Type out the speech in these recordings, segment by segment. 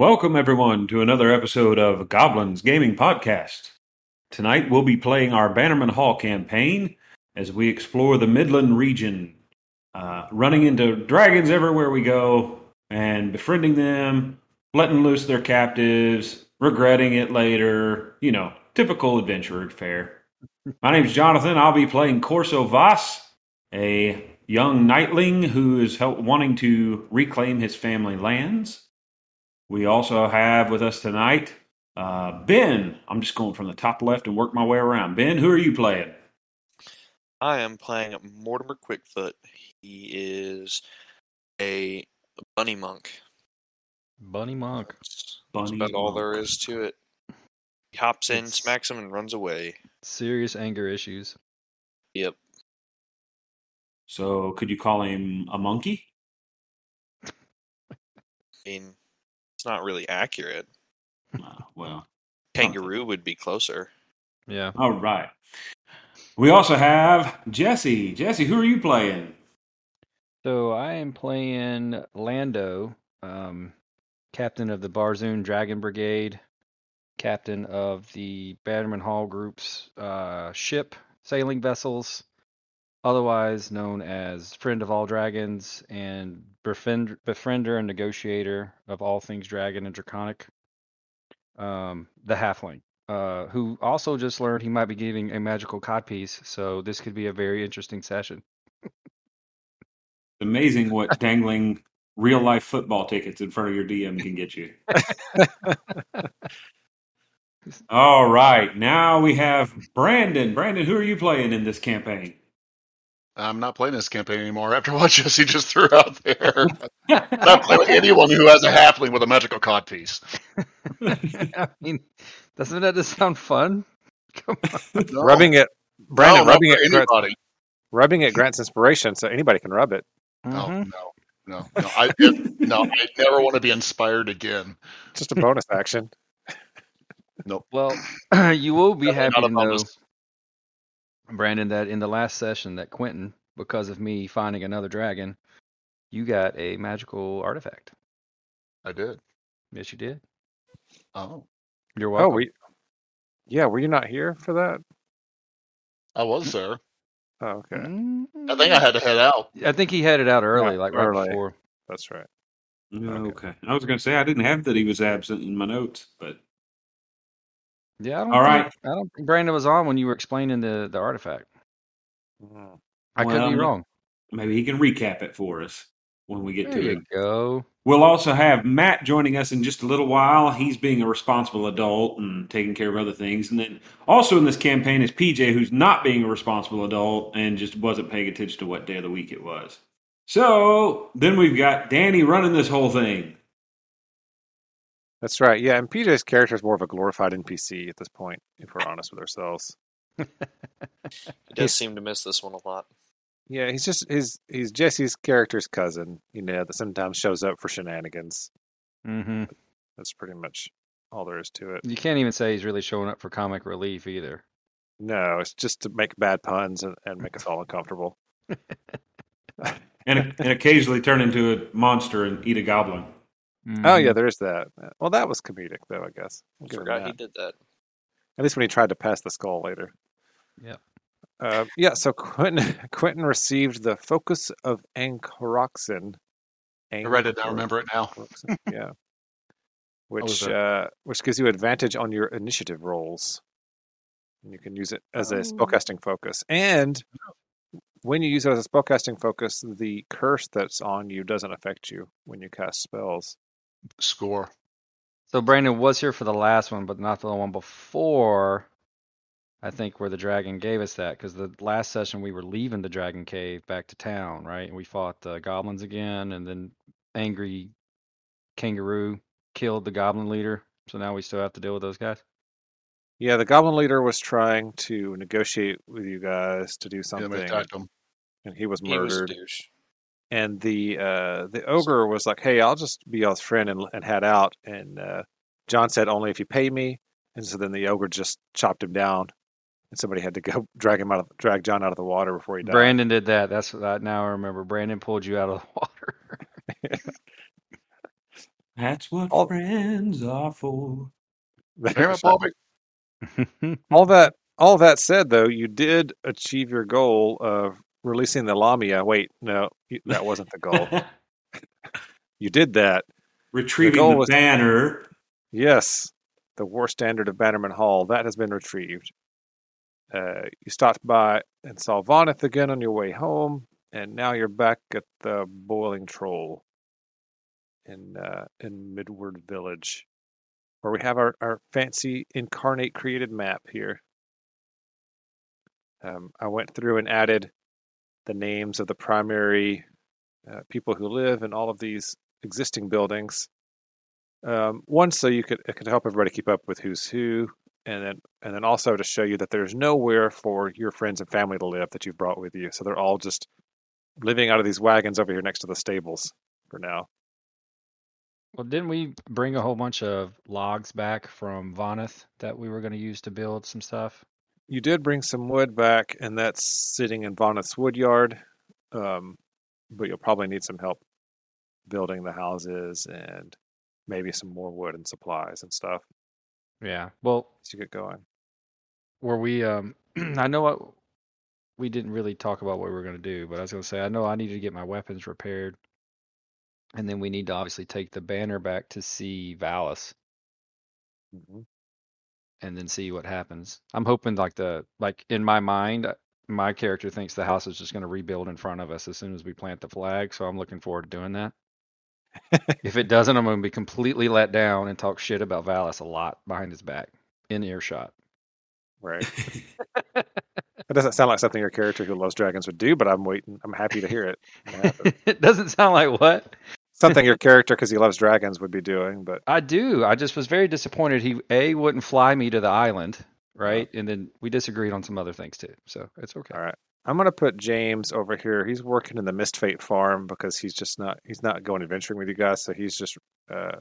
Welcome, everyone, to another episode of Goblins Gaming Podcast. Tonight we'll be playing our Bannerman Hall campaign as we explore the Midland region, uh, running into dragons everywhere we go and befriending them, letting loose their captives, regretting it later. You know, typical adventurer fare. My name's Jonathan. I'll be playing Corso Vas, a young knightling who is help- wanting to reclaim his family lands. We also have with us tonight uh, Ben. I'm just going from the top left and work my way around. Ben, who are you playing? I am playing Mortimer Quickfoot. He is a bunny monk. Bunny Monk. That's, Bunny that's about all there is to it. He hops in, It's- smacks him, and runs away. Serious anger issues. Yep. So, could you call him a monkey? I mean, it's not really accurate. Uh, well, Kangaroo would be closer. Yeah. all right. We also have Jesse. Jesse, who are you playing? So I am playing Lando, um, captain of the Barzoon Dragon Brigade, captain of the Bannerman Hall Group's uh, ship, sailing vessels, otherwise known as Friend of All Dragons and befriend, befriender and negotiator of all things dragon and draconic. Um, the Halfling, uh, who also just learned he might be getting a magical codpiece, so this could be a very interesting session. Amazing what dangling real life football tickets in front of your DM can get you. All right. Now we have Brandon. Brandon, who are you playing in this campaign? I'm not playing this campaign anymore after what Jesse just threw out there. Not playing with anyone who has a halfling with a magical codpiece. I mean, doesn't that just sound fun? Come on. No. rubbing it, Brandon, no, rubbing it, for grants, anybody. rubbing it grants inspiration, so anybody can rub it. No, Mhm. no, no, no. I it, no. I never want to be inspired again. Just a bonus action. Nope. Well, you will be Definitely happy not to know, bonus. Brandon, that in the last session that Quinten, because of me finding another dragon, you got a magical artifact. I did. Yes, you did. Oh, You're Oh, welcome. we, yeah, were you not here for that? I was there. Oh, okay, Mm, I think I had to head out. I think he headed out early, Yeah, like right early. before. that's right. okay. I was going to say I didn't have that he was absent in my notes, but Yeah, I don't All think, right. I don't think Brandon was on when you were explaining the, the artifact. Mm. I could be wrong. maybe he can recap it for us when we get There to you it. go. We'll also have Matt joining us in just a little while. He's being a responsible adult and taking care of other things. And then also in this campaign is PJ, who's not being a responsible adult and just wasn't paying attention to what day of the week it was. So then we've got Danny running this whole thing. That's right. Yeah, and PJ's character is more of a glorified NPC at this point, if we're honest with ourselves. He does seem to miss this one a lot. Yeah, he's just he's he's Jesse's character's cousin, you know, that sometimes shows up for shenanigans. hmm That's pretty much all there is to it. You can't even say he's really showing up for comic relief either. No, it's just to make bad puns and, and make us all uncomfortable. And, and occasionally turn into a monster and eat a goblin. Oh Mhm. yeah, there's that. Well, that was comedic though, I guess. We'll give Forgot he did that. At least when he tried to pass the skull later. Yeah. Uh, yeah. So Quinten Quinten received the focus of Ankoroxin. I read it. I remember it now. Yeah. Which uh, which gives you advantage on your initiative rolls. And you can use it as a Oh. spellcasting focus. And when you use it as a spellcasting focus, the curse that's on you doesn't affect you when you cast spells. Score. So Brandon was here for the last one, but not the one before. I think where the dragon gave us that because the last session we were leaving the dragon cave back to town, right? And we fought the goblins again, and then angry kangaroo killed the goblin leader. So now we still have to deal with those guys. Yeah, the goblin leader was trying to negotiate with you guys to do something, we attacked them. and he was He was murdered. douche. And the uh, the ogre was like, "Hey, I'll just be y'all's friend and, and head out." And uh, John said, "Only if you pay me." And so then the ogre just chopped him down, and somebody had to go drag him out, of, drag John out of the water before he died. Brandon did that. That's what I, now I remember. Brandon pulled you out of the water. That's what All- friends are for. Damn it, Bobby. all that all that said, though, you did achieve your goal of releasing the Lamia. Wait, no, that wasn't the goal. you did that. Retrieving the was- banner. Yes, the war standard of Bannerman Hall that has been retrieved. Uh, you stopped by and saw Voneth again on your way home, and now you're back at the Boiling Troll in uh, in Midward Village, where we have our, our fancy incarnate created map here. Um, I went through and added the names of the primary uh, people who live in all of these existing buildings. Um, one, so you could it could help everybody keep up with who's who, and then and then also to show you that there's nowhere for your friends and family to live that you've brought with you. So they're all just living out of these wagons over here next to the stables for now. Well, didn't we bring a whole bunch of logs back from Voneth that we were going to use to build some stuff? You did bring some wood back, and that's sitting in Voneth's woodyard. Um, but you'll probably need some help building the houses and maybe some more wood and supplies and stuff Yeah. Well, as you get going. were we? Um, I know what we didn't really talk about what we were going to do, but I was going to say I know I needed to get my weapons repaired, and then we need to obviously take the banner back to see Valis, Mhm. And then see what happens. I'm hoping like the like in my mind, uh, my character thinks the house is just going to rebuild in front of us as soon as we plant the flag. So I'm looking forward to doing that. if it doesn't, I'm going to be completely let down and talk shit about Valis a lot behind his back in earshot. Right. That doesn't sound like something your character who loves dragons would do, but I'm waiting. I'm happy to hear it. it doesn't sound like what something your character, because he loves dragons, would be doing. But I do. I just was very disappointed. He a wouldn't fly me to the island, right? And then we disagreed on some other things too. So it's okay. all right, I'm gonna put James over here. He's working in the Mistfate farm because he's just not. He's not going adventuring with you guys, so he's just uh,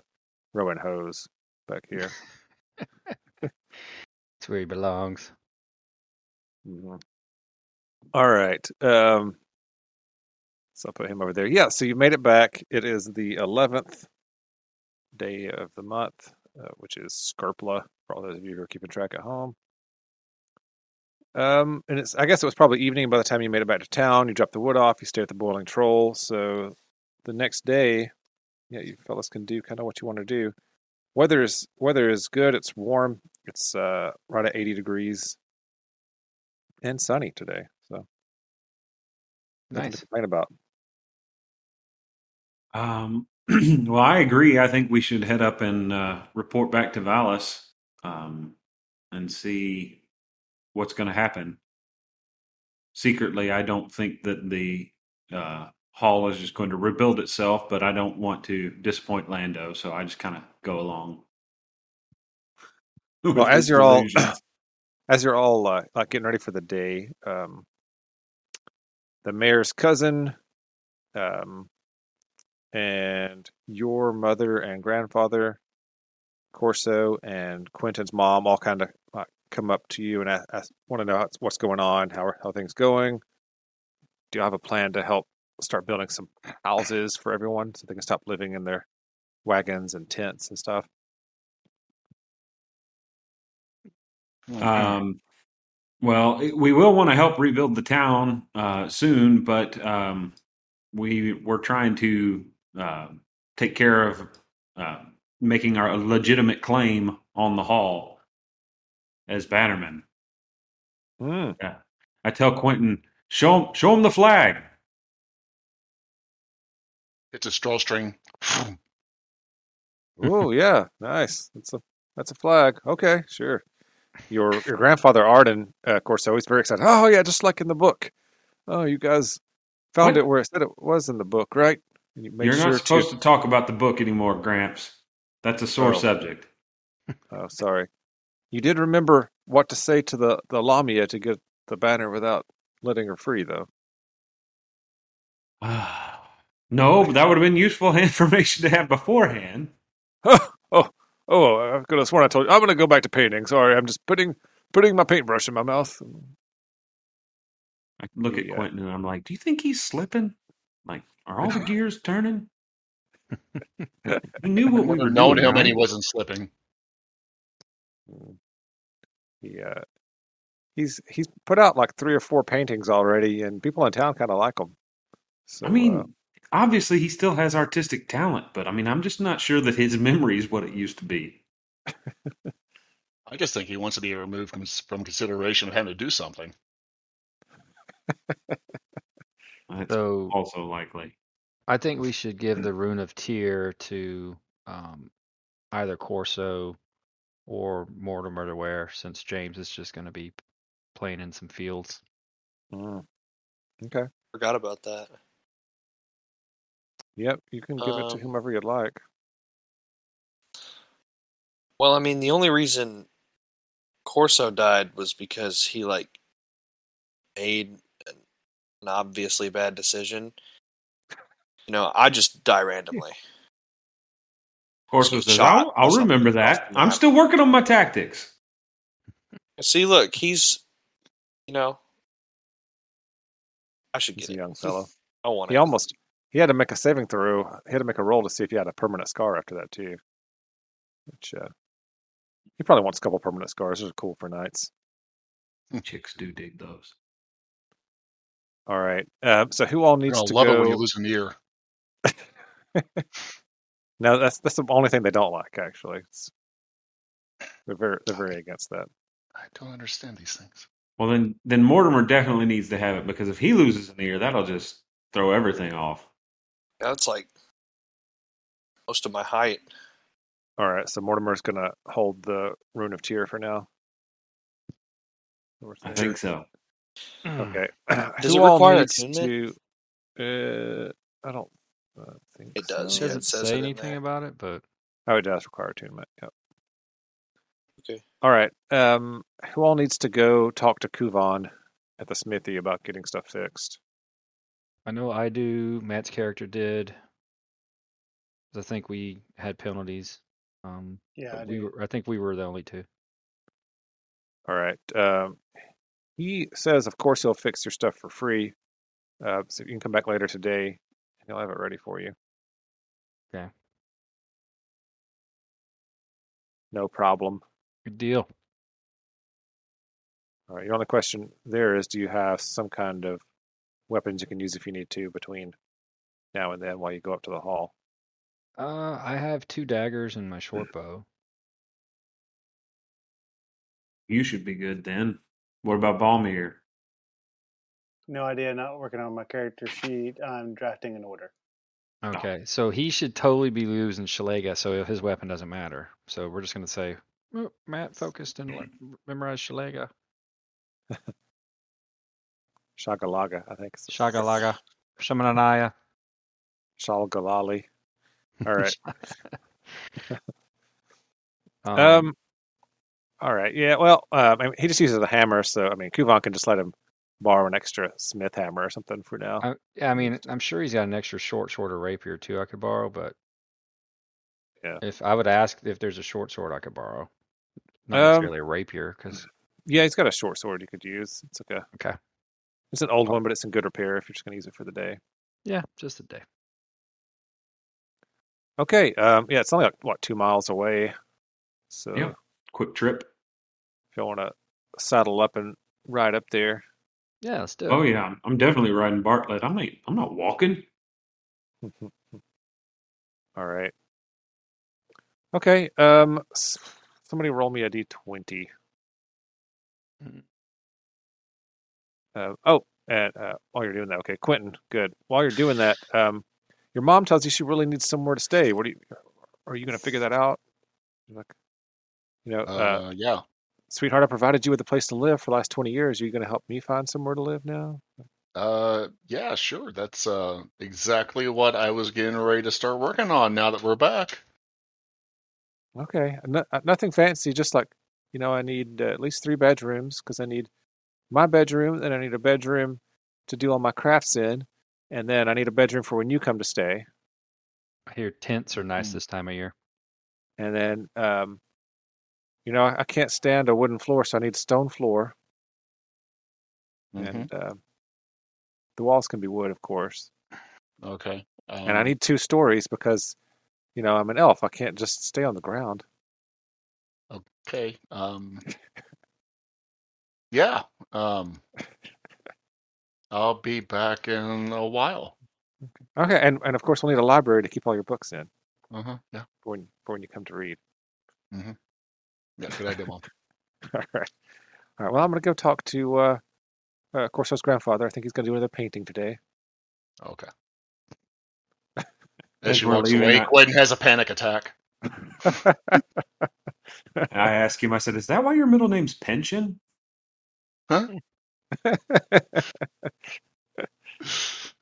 rowing hose back here. It's where he belongs. Mhm. All right. Um, so I'll put him over there. Yeah. So you made it back. It is the 11th day of the month, uh, which is Scarpla for all those of you who are keeping track at home. Um, and it's I guess it was probably evening by the time you made it back to town. You dropped the wood off. You stayed at the Boiling Troll. So the next day, yeah, you fellas can do kind of what you want to do. Weather is weather is good. It's warm. It's uh, right at 80 degrees and sunny today. So nothing to Nice. complain about. Um, well, I agree. I think we should head up and uh, report back to Valis um, and see what's going to happen. Secretly, I don't think that the uh, hall is just going to rebuild itself, but I don't want to disappoint Lando, so I just kind of go along. Well, as you're all as you're all uh, like getting ready for the day, um, the mayor's cousin, um, and your mother and grandfather, Corso, and Quinten's mom all kind of uh, come up to you and ask, ask, want to know what's- what's going on, how are how are things going. Do you have a plan to help start building some houses for everyone so they can stop living in their wagons and tents and stuff? Um, well, we will want to help rebuild the town uh, soon, but um, we we're trying to uh, take care of uh, making our legitimate claim on the hall as Bannerman. Yeah, I tell Quinten, show him, show him the flag. It's a straw string. Oh yeah, nice. That's a that's a flag. Okay, sure. Your your grandfather Arden, uh, of course, always very excited. Oh yeah, just like in the book. Oh, you guys found What? it where it said it was in the book, right? And you made You're sure not supposed to. to talk about the book anymore, Gramps. That's a sore Oh. subject. Oh, sorry. You did remember what to say to the the Lamia to get the banner without letting her free, though. no, but that would have been useful information to have beforehand. oh, oh! oh! I could have sworn I told you. I'm going to go back to painting. Sorry, I'm just putting putting my paintbrush in my mouth. I look at Quinten and I'm like, "Do you think he's slipping? Like, are all the gears turning?" We knew what we were known doing. him and he wasn't slipping. He uh, he's he's put out like three or four paintings already, and people in town kind of like them. So, I mean, uh, obviously he still has artistic talent, but I mean, I'm just not sure that his memory is what it used to be. I just think he wants to be removed from, from consideration of having to do something. That's So also likely. I think we should give the rune of tear to um, either Corso or Mortimer to wear, since James is just going to be playing in some fields. mm. okay. Forgot about that. Yep, you can give it to Um, whomever you'd like. Well, I mean, the only reason Corso died was because he like made an an obviously bad decision. You know, I just die randomly. Corso Get says, shot I'll, I'll remember that. I'm map. still working on my tactics. See, look, he's, you know, I should He's get a it. young fellow. I want He it. almost he had to make a saving throw. He had to make a roll to see if he had a permanent scar after that too. Which uh, he probably wants a couple permanent scars. Those are cool for knights. Chicks do dig those. All right. Uh, so who all needs gonna to love go? it when you lose an ear. No, that's that's the only thing they don't like. Actually, it's, they're very they're very against that. I don't understand these things. Well, then, then Mortimer definitely needs to have it because if he loses an ear, that'll just throw everything off. That's like most of my height. All right. So Mortimer's gonna hold the rune of tear for now. I think so. Okay. Does Who it all require needs attunement? to? Uh, I don't uh, think It does, so. yeah, doesn't it says say it in anything there. about it, but Oh, it does require attunement. Yep. Okay. All right. Um, who all needs to go talk to Kuvan at the smithy about getting stuff fixed? I know I do. Matt's character did. I think we had penalties. Um, Yeah, I we do. were, I think we were the only two. All right. Um, he says, of course, he'll fix your stuff for free. Uh, so you can come back later today, and he'll have it ready for you. Okay. No problem. Good deal. All right. Your only question there is, do you have some kind of weapons you can use if you need to between now and then while you go up to the hall? Uh, I have two daggers and my short bow. You should be good then. What about Balmir? No idea. Not working on my character sheet. I'm drafting an order. Okay, so he should totally be losing Shalega, so his weapon doesn't matter. So we're just gonna say, "Oh, Matt focused and le- memorized Shalega. Shagalaga, I think. Shagalaga. Shamananaya. Shalgalali. All right. um, Um. All right. Yeah. Well, uh, I mean, he just uses a hammer, so I mean, Kuvan can just let him borrow an extra smith hammer or something for now. I, yeah, I mean, I'm sure he's got an extra short sword or rapier too I could borrow, but Yeah. if I would ask if there's a short sword I could borrow, not Um, necessarily a rapier, because Yeah, he's got a short sword you could use. It's like a. Okay. It's an old one, but it's in good repair if you're just going to use it for the day. yeah, just a day. Okay. Um. Yeah, it's only like what two miles away. So yeah, Quick trip. If you want to saddle up and ride up there. Yeah, let's do it. Oh yeah, I'm- I'm definitely riding Bartlett. I'm not. I'm not walking. All right. Okay. Um. Somebody roll me a d20. Mhm. Uh, oh, and uh, while you're doing that, okay, Quinten, good. While you're doing that, um, your mom tells you she really needs somewhere to stay. What do you? Are you going to figure that out? You're Like, you know, uh, Uh, yeah. Sweetheart, I provided you with a place to live for the last twenty years. Are you going to help me find somewhere to live now? Uh, yeah, sure. That's uh exactly what I was getting ready to start working on now that we're back. Okay, no, uh, nothing fancy. Just like you know, I need uh, at least three bedrooms because I need my bedroom, and I need a bedroom to do all my crafts in, and then I need a bedroom for when you come to stay, I hear tents are nice Hmm. this time of year. and then um, you know, I, can't stand a wooden floor, so I need a stone floor, Mhm. and uh, the walls can be wood, of course. Okay. and I Um, need two stories because, you know, I'm an elf. I can't just stay on the ground. Okay. Um, yeah. Um, I'll be back in a while. Okay, and and of course we'll need a library to keep all your books in Uh huh. Yeah. for when for when you come to read. Yeah. Good idea, Mom. all right, all right. Well, I'm gonna go talk to uh, uh, Corso's grandfather. I think he's gonna do another painting today. Okay. As As she we're walks leaving, away, I- Quinn has a panic attack. I asked him, I said, Is that why your middle name's Pension? Huh? Uh,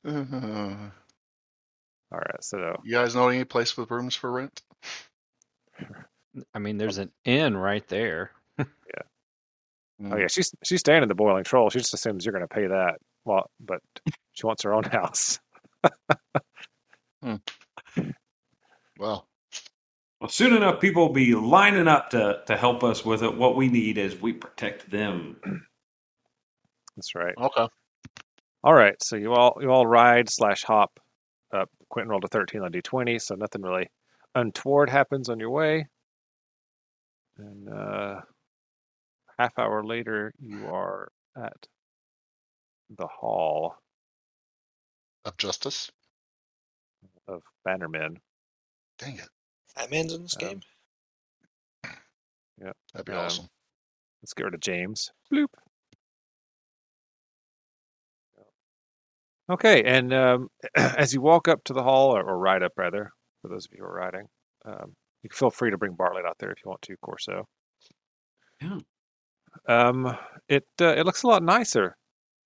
All right, so you guys know any place with rooms for rent? I mean, there's an N right there. Yeah. Oh Mm. yeah, she's she's staying in the Boiling Troll. She just assumes you're gonna pay that. Well, but she wants her own house. Well, Well, soon enough, people will be lining up to, to help us with it. What we need is we protect them. That's right. okay. All right, so you all you all ride slash hop up. Quinten rolled a thirteen on D twenty, so nothing really untoward happens on your way. And uh, half hour later, you are at the hall Of justice. of Bannermen. Dang it. Batman's in this Um, game. Yeah, that'd be Um, awesome. Let's get rid of James. Bloop. Okay, and um, as you walk up to the hall, or, or ride up rather, for those of you who are riding, um, you feel free to bring Bartlett out there if you want to, Corso. Yeah. Um, it uh, it looks a lot nicer,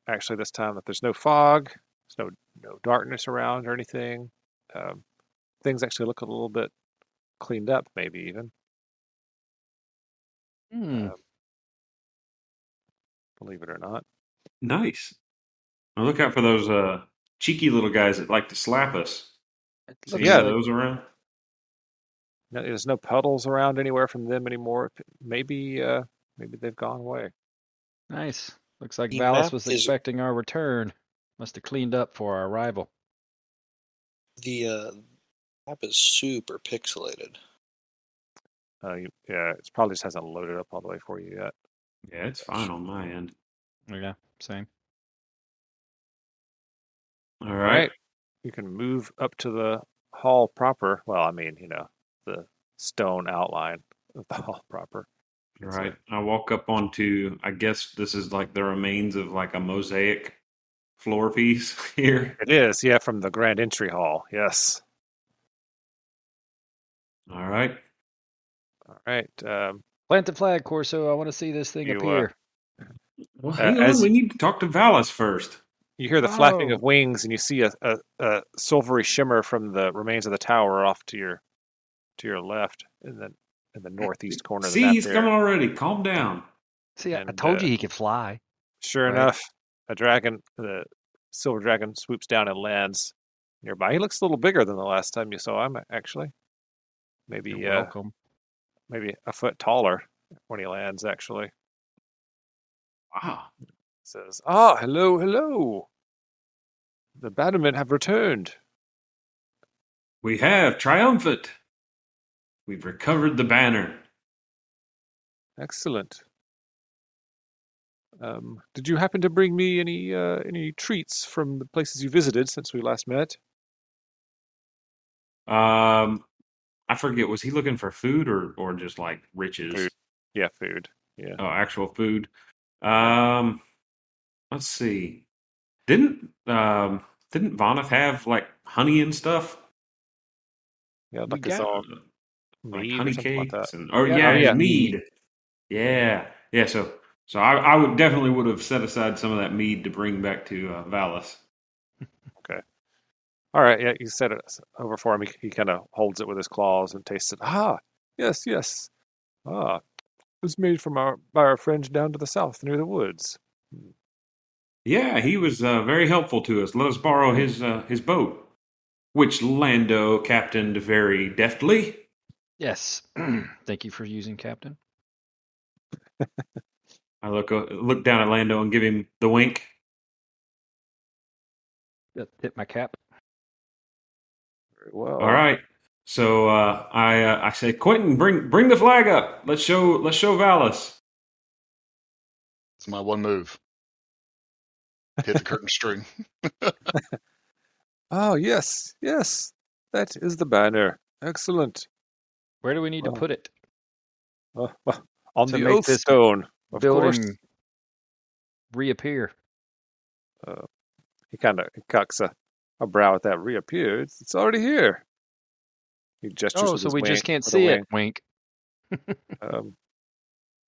actually, this time. That there's no fog, there's no no darkness around or anything. Um, things actually look a little bit cleaned up, maybe even. Hmm. Um, believe it or not. Nice. Now look out for those uh, cheeky little guys that like to slap us. It See yeah, any like- of those around? No, there's no puddles around anywhere from them anymore. Maybe, uh, maybe they've gone away. nice. Looks like The Valis was is- expecting our return. Must have cleaned up for our arrival. The uh, map is super pixelated. Uh, you, yeah, it probably just hasn't loaded up all the way for you yet. Yeah, it's fine on my end. Yeah, same. All All right. you can move up to the hall proper. Well, I mean, you know, the stone outline of the hall proper. All right. I walk up onto, I guess this is like the remains of like a mosaic floor piece here. It is, yeah, from the grand entry hall. Yes. All right. All right. Um, Plant the flag, Corso. I want to see this thing You, uh, appear. Well, Uh, hang on. as- We need to talk to Valis first. you hear the flapping Oh. of wings, and you see a, a, a silvery shimmer from the remains of the tower off to your to your left, in the in the northeast corner of the See, map he's there. coming already. Calm down. See, I, I told uh, you he could fly. Sure Right. enough, a dragon, the silver dragon, swoops down and lands nearby. He looks a little bigger than the last time you saw him, actually. Maybe, You're uh, welcome. maybe a foot taller when he lands. Actually, Wow. says, "Ah, hello, hello. The Bannermen have returned. We have triumphant. We've recovered the banner. Excellent. Um, did you happen to bring me any uh, any treats from the places you visited since we last met? Um, I forget. Was he looking for food or or just like riches? Food. Yeah, food. Yeah. Oh, actual food. Um, let's see. Didn't um didn't Voneth have like honey and stuff? Yeah, We like got- own like mead or honey something like cakes that. and or Yeah, yeah, oh, yeah. mead. Yeah, yeah. So so I, I would definitely would have set aside some of that mead to bring back to uh, Valis. Okay. All right, yeah, you set it over for him. He, he kind of holds it with his claws and tastes it. Ah, yes, yes. Ah, it was made from our by our friend down to the south near the woods. Yeah, he was uh, very helpful to us. Let us borrow his uh, his boat, which Lando captained very deftly. Yes. Thank you for using Captain. I look uh, look down at Lando and give him the wink. Yep, Hit my cap. Very well. All right. So uh, I uh, I say, Quinten, bring bring the flag up. Let's show let's show Valis. It's my one move. Hit the curtain string. Oh yes, yes. That is the banner. Excellent. Where do we need Well, to put it? Uh, on To the make oath stone. Of Building course. reappear. He kind of cocks a, a brow at that. Reappear. It's, it's already here. He gestures. Oh, so his we just can't see wing. it. Wink. Um,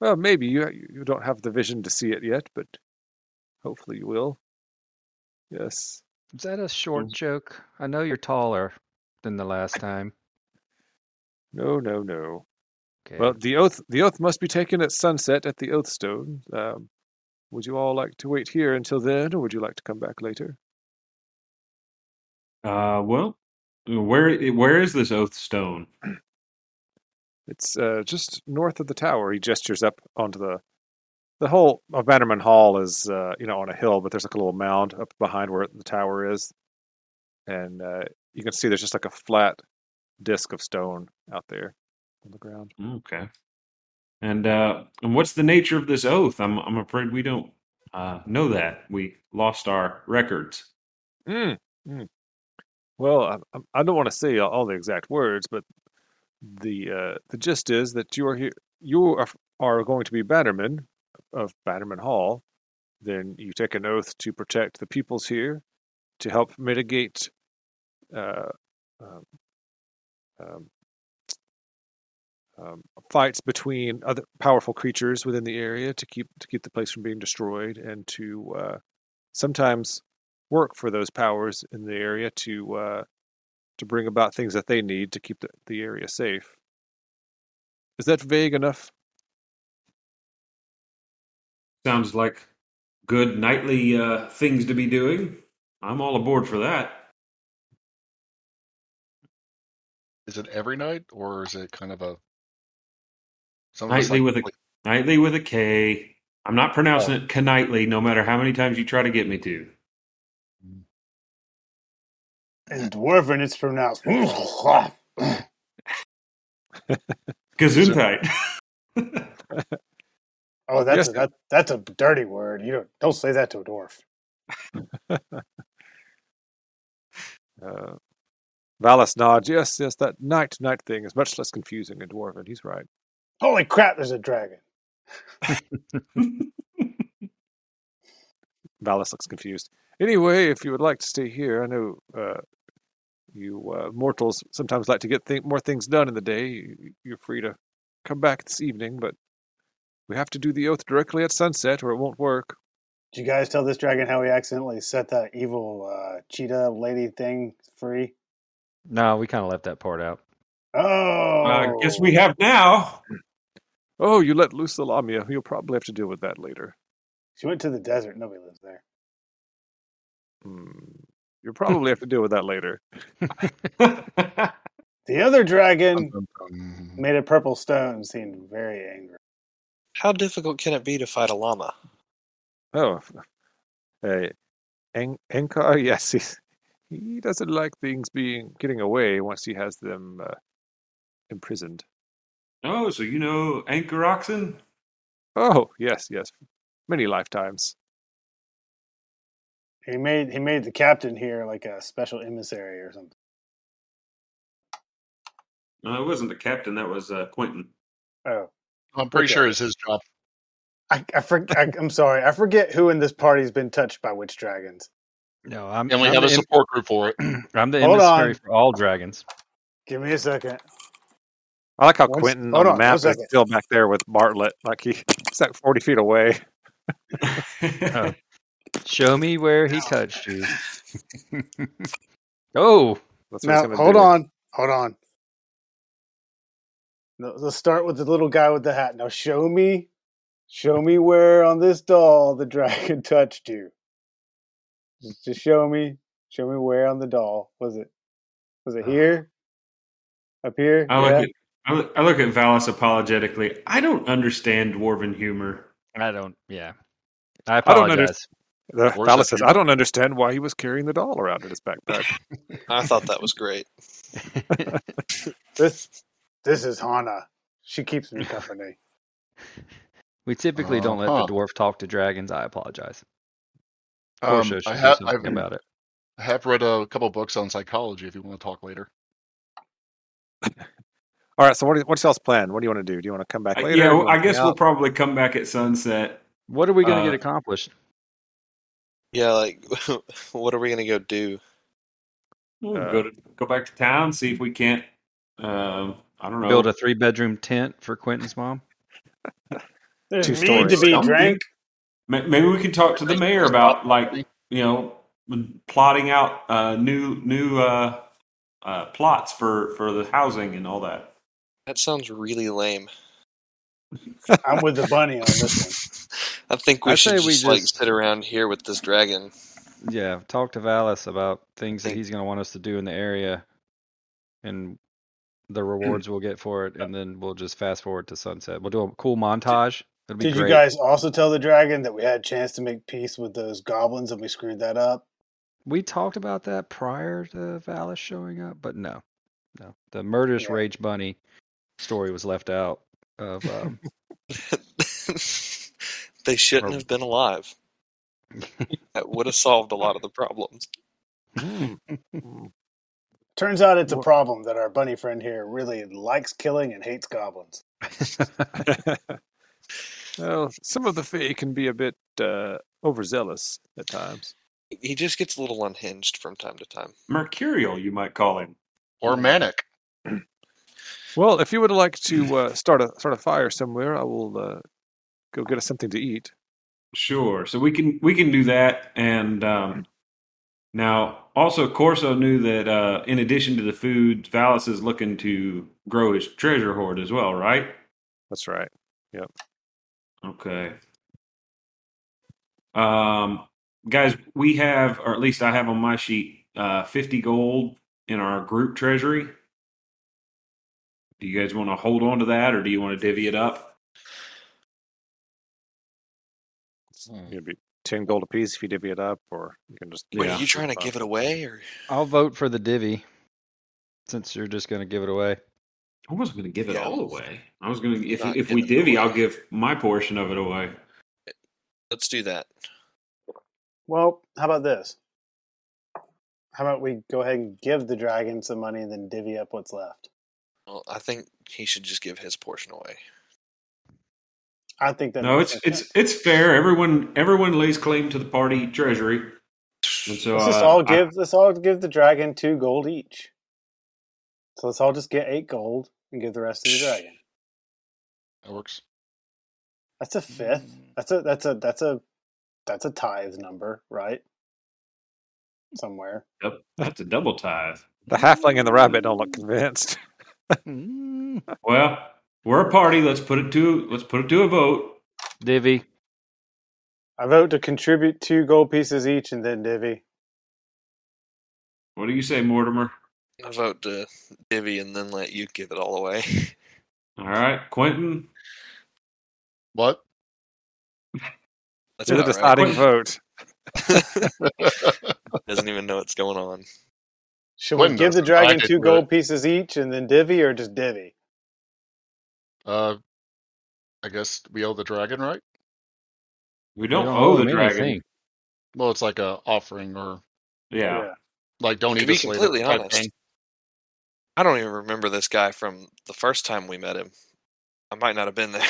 well, maybe you you don't have the vision to see it yet, but hopefully you will. Yes. Is that a short Mm. joke? I know you're taller than the last time. No, no, no. Okay. Well, the oath the oath must be taken at sunset at the oath stone. Um, would you all like to wait here until then, or would you like to come back later? Uh, well, where where is this oath stone? It's uh, just north of the tower. He gestures up onto the the whole of Bannerman Hall is uh, you know on a hill, but there's like a little mound up behind where the tower is, and uh, you can see there's just like a flat disc of stone out there on the ground. Okay. And uh, and what's the nature of this oath? I'm I'm afraid we don't uh, know that. We lost our records. Mm, mm. Well, I, I- don't want to say all, all the exact words, but the uh, the gist is that you are here. You are, are going to be Bannerman of Bannerman Hall. Then you take an oath to protect the peoples here, to help mitigate uh, um, um, fights between other powerful creatures within the area to keep to keep the place from being destroyed, and to uh, sometimes work for those powers in the area to uh, to bring about things that they need to keep the, the area safe. Is that vague enough? Sounds like good nightly uh, things to be doing. I'm all aboard for that. Is it every night, or is it kind of a some of us Nightly like- with a nightly with a K. I'm not pronouncing it knightly, no matter how many times you try to get me to. In Dwarven, it's pronounced. Gesundheit. Oh, that's Yes. a, that, that's a dirty word. You don't don't say that to a dwarf. Uh, Valis nods. Yes, yes, that night night thing is much less confusing in Dwarven. He's right. Holy crap! There's a dragon. Valis looks confused. Anyway, if you would like to stay here, I know uh, you uh, mortals sometimes like to get th- more things done in the day. You- You're free to come back this evening, but we have to do the oath directly at sunset, or it won't work. Did you guys tell this dragon how he accidentally set that evil uh, cheetah lady thing free? No, we kind of left that part out. Oh, I guess we have now. Oh, you let loose the Lamia. You'll probably have to deal with that later. She went to the desert. Nobody lives there. Hmm. You'll probably have to deal with that later. The other dragon made of purple stone seemed very angry. How difficult can it be to fight a llama? Oh, hey, En- Enkar, yes, he, he doesn't like things being getting away once he has them uh, imprisoned. oh, so you know Ankoroxin? Oh, yes, yes, many lifetimes. He made he made the captain here like a special emissary or something. No, it wasn't the captain. That was uh, Quinten. Oh, I'm pretty Okay. sure it's his job. I, I, for, I I'm sorry. I forget who in this party's been touched by witch dragons. No, I'm. And we I'm have a the, support group for it. I'm the Hold emissary on. for all dragons. Give me a second. I like how One s- Quinten hold on the on, one map is second. still back there with Bartlett, like he, he's like 40 feet away. Oh. Show me where he touched you. oh, That's what he's Now, gonna hold do. on, hold on. No, let's start with the little guy with the hat. Now, show me, show me where on this doll the dragon touched you. Just, just show me, show me where on the doll was it? Was it here? Up here? I look Yeah? at I look, at Valis apologetically. I don't understand dwarven humor. I don't. Yeah, I I don't apologize. The Or Valis says, "I don't understand why he was carrying the doll around in his backpack." I thought that was great. This this is Hana. She keeps me company. we typically don't let Uh-huh. the dwarf talk to dragons. I apologize. Um, Portia I have I've, about it. I have read a couple books on psychology. If you want to talk later, All right. So what? What's y'all's plan? What do you want to do? Do you want to come back Uh, later? yeah, well, I guess we'll out? probably come back at sunset. What are we going to Uh, get accomplished? Yeah, like, what are we gonna go do? We'll Uh, go to go back to town, see if we can't. Um, I don't know. Build a three bedroom tent for Quinten's mom? There's Two mead to stories. be Something. drank. Ma- Maybe we can talk to the mayor about like you know plotting out uh, new new uh, uh, plots for for the housing and all that. That sounds really lame. I'm with the bunny on this one. I think we I'd should say we just, like sit around here with this dragon. Yeah, talk to Valis about things that he's going to want us to do in the area and the rewards we'll get for it. And then we'll just fast forward to sunset. We'll do a cool montage. It'll be Did great. you guys also tell the dragon that we had a chance to make peace with those goblins and we screwed that up? We talked about that prior to Valis showing up, but no, no. The murderous Yeah. rage bunny story was left out of. Um, they shouldn't Or- have been alive. That would have solved a lot of the problems. Turns out it's a problem that our bunny friend here really likes killing and hates goblins. Well, some of the Fae can be a bit uh, overzealous at times. He just gets a little unhinged from time to time. Mercurial, you might call him. or manic. Well, if you would like to uh, start a start a fire somewhere, I will uh, go get us something to eat. Sure. So we can we can do that. And um, now also Corso knew that uh, in addition to the food, Valis is looking to grow his treasure hoard as well, right? That's right. Okay. Um, guys, we have, or at least I have on my sheet, uh, fifty gold in our group treasury. Do you guys want to hold on to that, or do you want to divvy it up? It'd be ten gold apiece if you divvy it up, or you can just. Wait, Yeah. are you trying to give it away, or I'll vote for the divvy since you're just going to give it away. I wasn't going to give it Yeah. all away. I was going to, if if we divvy, away. I'll give my portion of it away. let's do that. Well, how about this? How about we go ahead and give the dragon some money and then divvy up what's left? Well, I think he should just give his portion away. I think that No, makes it's sense. it's it's fair. Everyone everyone lays claim to the party treasury, and so Let's just uh, all I- give let's all give the dragon two gold each. So let's all just get eight gold and give the rest to the dragon. That works. That's a fifth. That's a that's a that's a that's a tithe number, right? Somewhere. Yep, that's a double tithe. The halfling and the rabbit don't look convinced. Mm, Well, we're a party. Let's put it to let's put it to a vote. divvy. I vote to contribute two gold pieces each and then divvy. What do you say, Mortimer? I vote to divvy and then let you give it all away. All right, Quinten. What? That's You're the deciding Wait. vote. Doesn't even know what's going on. Should Quinten we give the doesn't. I dragon two gold it. pieces each and then divvy or just divvy? uh, I guess we owe the dragon, right? We don't, You owe the him dragon. anything. Well, it's like a offering or Yeah. like don't To eat be completely honest, thing. I don't even remember this guy from the first time we met him. I might not have been there.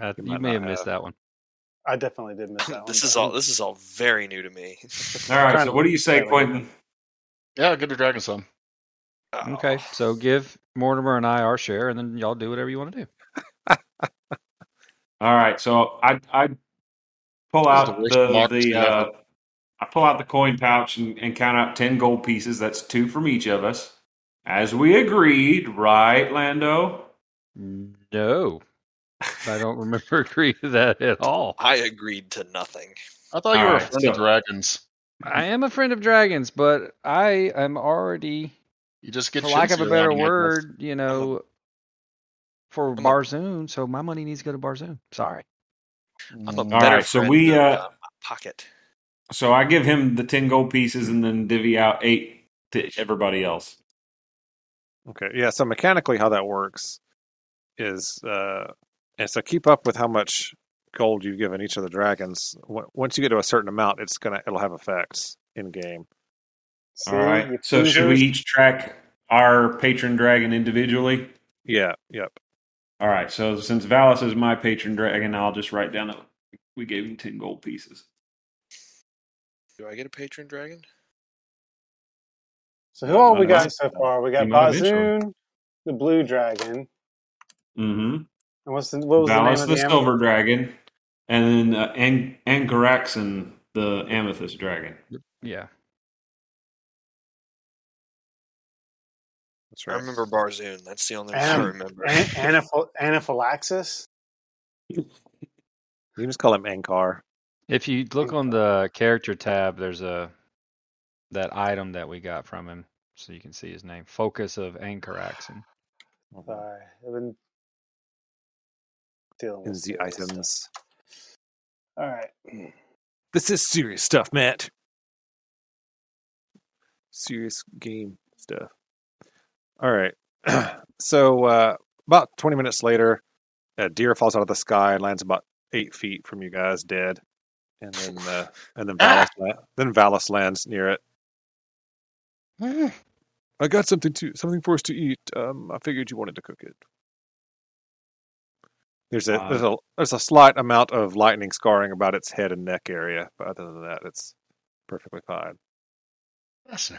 Uh, You you may have missed have. that one. I definitely did miss that one. this is all this is all very new to me. All right. So what do you say, look. Quinten? Yeah, give the dragon some. Oh. Okay, so give Mortimer and I our share, and then y'all do whatever you want to do. All right. So I I pull out the the democracy the ever. uh, I pull out the coin pouch and, and count out ten gold pieces. That's two from each of us, as we agreed, right, Lando? No, I don't remember agreeing to that at all. I agreed to nothing. I thought you were a Alright, friend of so- dragons. I am a friend of dragons, but I am already, You just get for lack of a chintzy better around here. word, you know, for I'm a- Barzoon. So my money needs to go to Barzoon. Sorry. I'm a Mm. better right, so friend we, of, uh, pocket. So I give him the ten gold pieces and then divvy out eight to everybody else. Okay, yeah. So mechanically, how that works is, uh, and so keep up with how much gold you've given each of the dragons. Wa- Once you get to a certain amount, it's gonna it'll have effects in game. See, All you right. So should we each track our patron dragon individually? Yeah, yep. All right. So since Valis is my patron dragon, I'll just write down that we gave him ten gold pieces. Do I get a patron dragon? So who all we got so far? We got you. Barzoon, the blue dragon, Mm-hmm. and what's the what was the name Valis of the the silver dragon, and then uh, Ang- Ankoroxin the amethyst dragon. Yeah. That's right. I remember Barzoon. That's the only one I remember. An- anaphyl- anaphylaxis? You can just call him Ankar. If you look on the character tab, there's a that item that we got from him, so you can see his name. Focus of Ankoroxin. Sorry, I've been dealing with the serious stuff. items. All right. This is serious stuff, Matt. Serious game stuff. All right. so uh, about 20 minutes later, a deer falls out of the sky and lands about eight feet from you guys, dead. And then, uh, and then Valis, la- then Valis lands near it. I got something to something for us to eat. Um, I figured you wanted to cook it. There's a there's a there's a slight amount of lightning scarring about its head and neck area, but other than that, it's perfectly fine.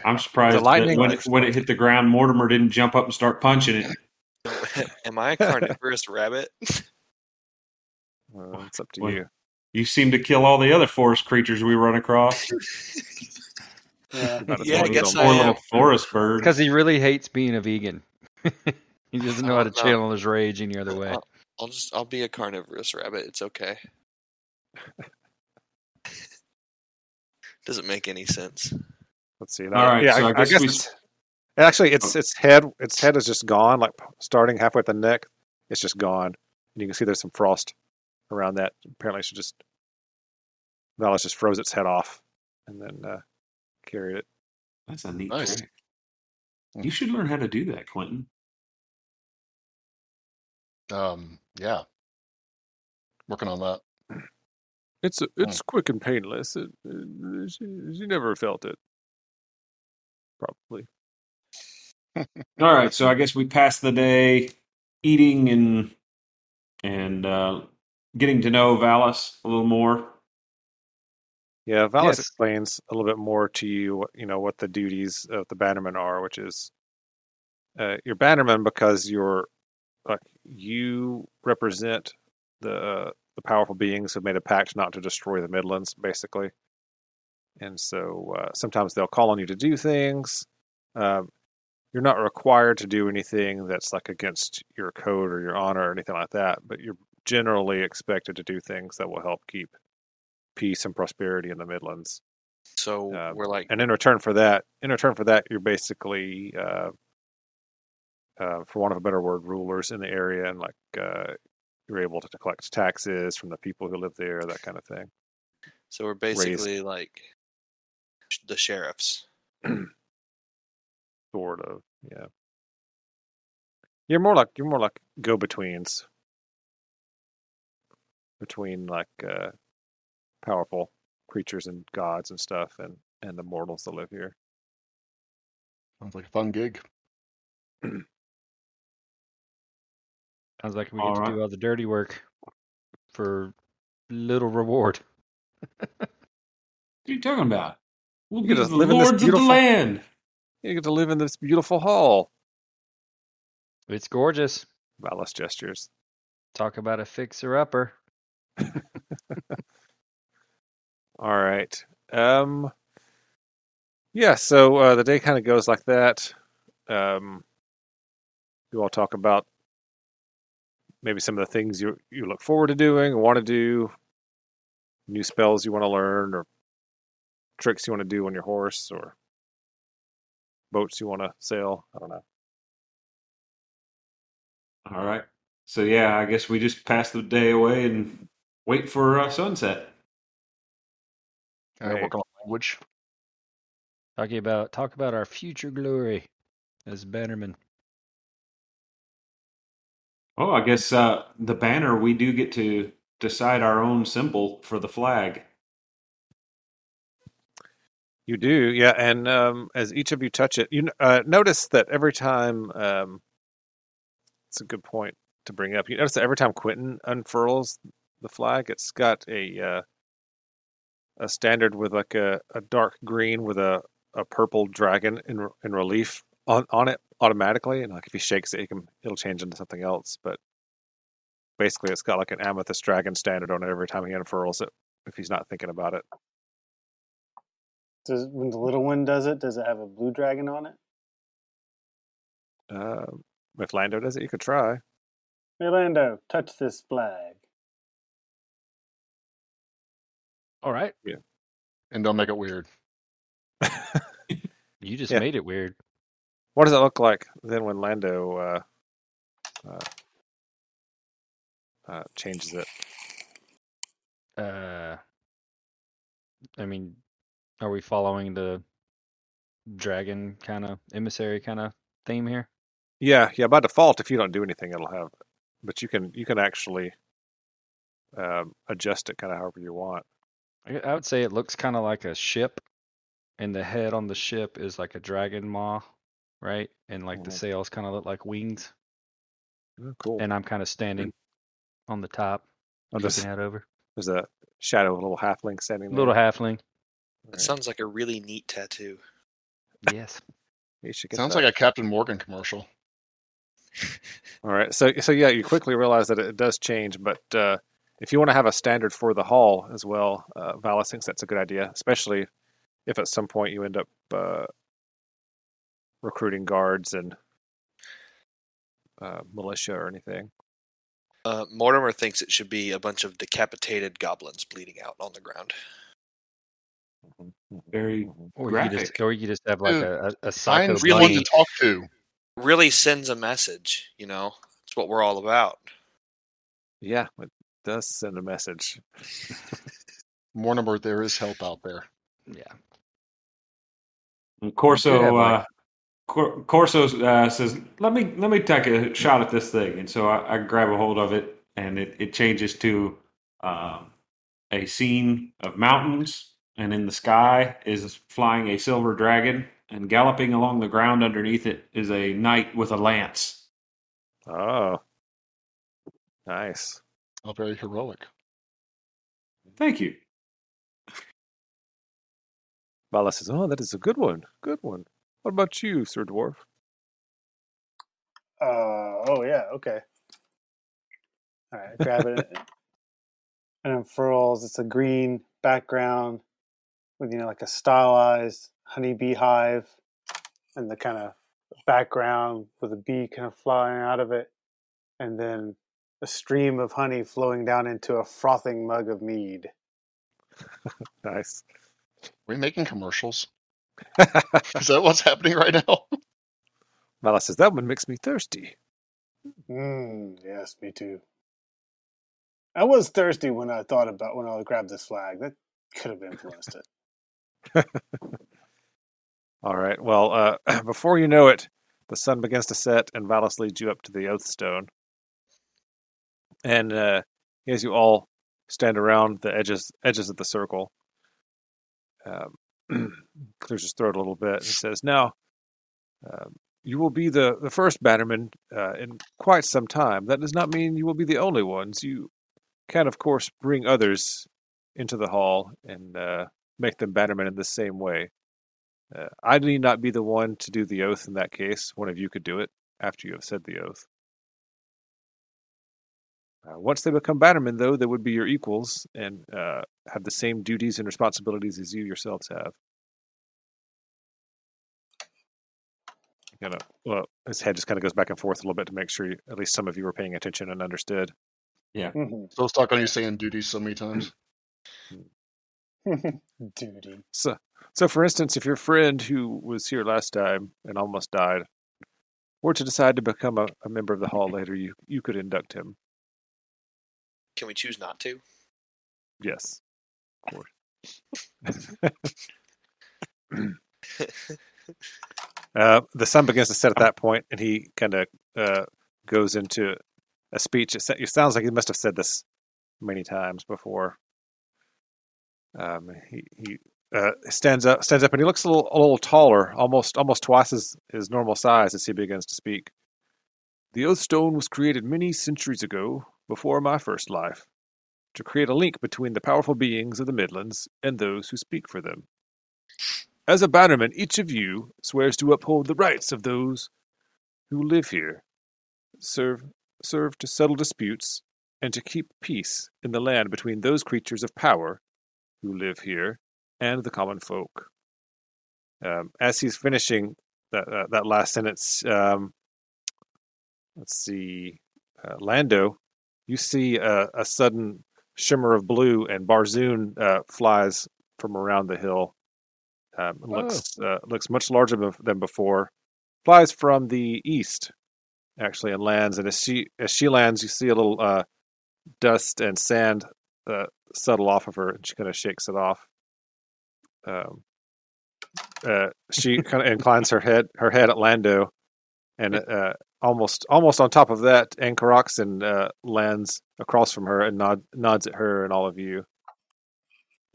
I'm surprised The lightning- that when it, when it hit the ground, Mortimer didn't jump up and start punching it. Am I a carnivorous rabbit? Uh, it's up to Well, you. You seem to kill all the other forest creatures we run across. Yeah. Not as Yeah, I guess I'm- Poor I am. little forest bird. Because he really hates being a vegan. he doesn't know how Oh, to no. channel his rage any other way. I'll just I'll be a carnivorous rabbit. It's okay. Doesn't make any sense. Let's see. That. All right, Yeah, so I, I I guess guess we it's, actually its its head its head is just gone. Like starting halfway at the neck, it's just gone, and you can see there's some frost around that. Apparently, she just Valis just froze its head off and then uh, carried it. That's a neat Nice. trick. You should learn how to do that, Quinten. Um, yeah. Working on that. It's it's quick and painless. It, it, she, she never felt it. Probably. All right, so I guess we passed the day eating and and uh, getting to know Valis a little more. Yeah, Valis Yes. explains a little bit more to you, what- you know, what the duties of the bannerman are, which is uh, you're bannerman because you're like you represent the uh, the powerful beings who've made a pact not to destroy the Midlands, basically. And so uh, sometimes they'll call on you to do things. Um, you're not required to do anything that's like against your code or your honor or anything like that, but you're generally expected to do things that will help keep peace and prosperity in the Midlands. So Uh, we're like And in return for that, in return for that, you're basically, uh, uh, for want of a better word, rulers in the area, and like uh, you're able to collect taxes from the people who live there, that kind of thing. so we're basically like the sheriffs. Sort of, yeah. You're more like you're more like go-betweens between like uh, powerful creatures and gods and stuff, and and the mortals that live here. Sounds like a fun gig. Sounds like we All get to do all the dirty work for little reward. What are you talking about? We'll You be just the live in this lords of the beautiful- land. You get to live in this beautiful hall. It's gorgeous. Valis gestures. Talk about a fixer upper. All right. Um yeah, so uh, the day kind of goes like that. Um you all talk about maybe some of the things you you look forward to doing want to do, new spells you want to learn or tricks you want to do on your horse or boats you want to sail. I don't know. All right. So yeah, I guess we just pass the day away and wait for uh, sunset. Can I work on language? Talking about talk about our future glory as bannermen. Oh, I guess uh, the banner we do get to decide our own symbol for the flag. You do, yeah. And um, as each of you touch it, you uh, notice that every time. Um, it's a good point to bring up. You notice that every time Quinten unfurls the flag, it's got a uh, a standard with like a, a dark green with a, a purple dragon in in relief on, on it automatically. And like if he shakes it, he can it'll change into something else. But basically, it's got like an amethyst dragon standard on it every time he unfurls it. If he's not thinking about it. Does when the little one does it, does it have a blue dragon on it? Uh, if Lando does it, you could try. Hey Lando, touch this flag. All right. Yeah. And don't make it weird. You just Yeah. made it weird. What does it look like then when Lando uh, uh, uh, changes it? Uh, I mean, are we following the dragon kind of emissary kind of theme here? Yeah, yeah. By default, if you don't do anything, it'll have. But you can you can actually um, adjust it kind of however you want. I, I would say it looks kind of like a ship, and the head on the ship is like a dragon maw, right? And like the Mhm. sails kind of look like wings, Oh, cool. and I'm kind of standing on the top, Oh, there's, looking out over. there's a shadow, of a little halfling standing there. Little halfling. That sounds like a really neat tattoo. Yes. You should get Sounds that. like a Captain Morgan commercial. All right. So so yeah, you quickly realize that it does change, but uh, if you want to have a standard for the hall as well, uh, Valis thinks that's a good idea, especially if at some point you end up uh, recruiting guards and uh, militia or anything. Uh, Mortimer thinks it should be a bunch of decapitated goblins bleeding out on the ground. Very Or you just, Graphic. or you just have like a, a, a psycho Find really- someone to talk to. Really sends a message, you know? It's what we're all about. Yeah, it does send a message. Mortimer, there is help out there. Yeah. And Corso have, uh, Cor- Corso uh, says, "Let me let me take a shot at this thing." And so I, I grab a hold of it, and it, it changes to um, a scene of mountains, and in the sky is flying a silver dragon, and galloping along the ground underneath it is a knight with a lance. Oh, nice. Oh, very heroic. Thank you. Valis says, "Oh, that is a good one. Good one. What about you, Sir Dwarf?" Uh oh yeah, okay. All right, grab it and unfurls. It's a green background with you know like a stylized honeybee hive, and the kind of background with a bee kind of flying out of it, and then a stream of honey flowing down into a frothing mug of mead. Nice. Are we making commercials? Is that what's happening right now? Valis says, "That one makes me thirsty." Mmm, yes, me too. I was thirsty when I thought about when I grabbed this flag. That could have influenced it. All right. Well, uh, before you know it, the sun begins to set, and Valis leads you up to the Oath Stone. And uh, as you all stand around the edges edges of the circle, um, clears his throat a little bit and says, "Now, um, you will be the, the first bannerman uh, in quite some time. That does not mean you will be the only ones. You can, of course, bring others into the hall and uh, make them bannermen in the same way. Uh, I need not be the one to do the oath in that case. One of you could do it after you have said the oath. Uh, once they become bannermen, though, they would be your equals and uh, have the same duties and responsibilities as you yourselves have. Kind of, well, his head just kind of goes back and forth a little bit to make sure you, at least some of you were paying attention and understood. Mhm. So stuck on you saying duties so many times. Duty. So, so for instance, if your friend who was here last time and almost died were to decide to become a, a member of the hall later, you you could induct him. Can we choose not to? Yes, of course. Uh, the sun begins to set at that point, and he kind of uh, goes into a speech. It, sounds like he must have said this many times before. Um, he he uh, stands up, stands up, and he looks a little a little taller, almost almost twice his his normal size as he begins to speak. The Oathstone was created many centuries ago, before my first life, to create a link between the powerful beings of the Midlands and those who speak for them. As a bannerman, each of you swears to uphold the rights of those who live here, serve serve to settle disputes, and to keep peace in the land between those creatures of power who live here and the common folk. Um, as he's finishing that uh, that last sentence, um, let's see, uh, Lando, you see a, a sudden shimmer of blue, and Barzoon uh, flies from around the hill. Um, looks uh, looks much larger than before. Flies from the east, actually, and lands. And as she as she lands, you see a little uh, dust and sand uh, settle off of her, and she kind of shakes it off. Um, uh, she kind of inclines her head her head at Lando, and uh, almost almost on top of that, Ankoroxin uh, lands across from her and nod, nods at her and all of you.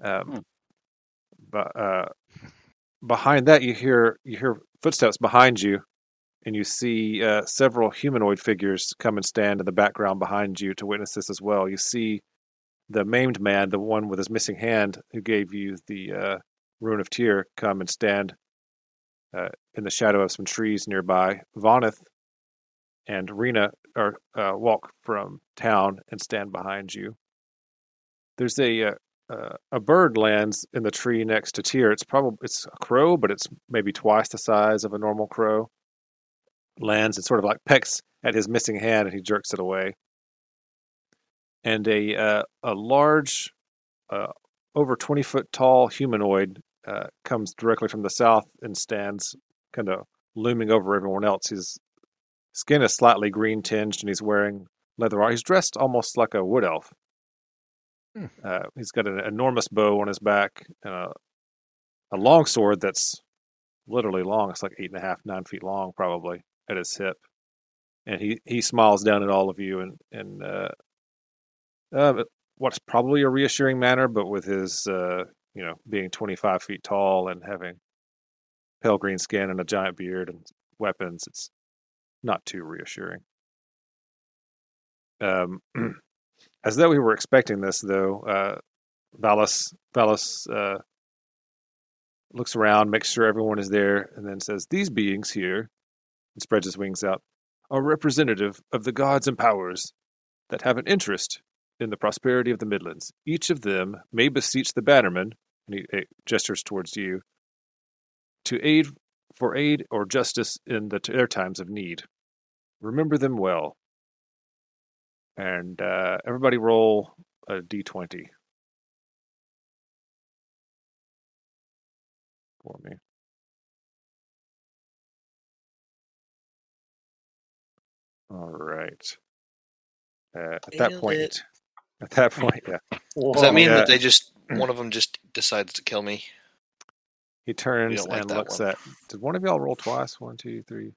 Um, Hmm. But uh, behind that, you hear you hear footsteps behind you, and you see uh, several humanoid figures come and stand in the background behind you to witness this as well. You see the maimed man, the one with his missing hand, who gave you the uh, rune of Tyr, come and stand uh, in the shadow of some trees nearby. Voneth and Rena are uh, walk from town and stand behind you. There's a uh, uh, a bird lands in the tree next to Tyr. It's probably it's a crow, but it's maybe twice the size of a normal crow. Lands and sort of like pecks at his missing hand, and he jerks it away. And a uh, a large, uh, over twenty foot tall humanoid uh, comes directly from the south and stands kind of looming over everyone else. His skin is slightly green tinged, and he's wearing leather armor. He's dressed almost like a wood elf. Hmm. Uh, he's got an enormous bow on his back and a, a long sword that's literally long. It's like eight and a half, nine feet long, probably at his hip. And he, he smiles down at all of you and and uh, uh, what's probably a reassuring manner, but with his uh, you know being twenty five feet tall and having pale green skin and a giant beard and weapons, it's not too reassuring. Um, as though we were expecting this, though, uh, Valis uh, looks around, makes sure everyone is there, and then says, "These beings here," and spreads his wings out, "are representative of the gods and powers that have an interest in the prosperity of the Midlands. Each of them may beseech the bannerman, and he eh, gestures towards you, to aid for aid or justice in the, their times of need. Remember them well." And uh, everybody roll a d20 for me. All right. Uh, at that Nailed point, it. at that point, yeah, Does that mean Yeah. that they just one of them just decides to kill me? He turns like and looks one. at. Did one of y'all roll twice? One, two, three.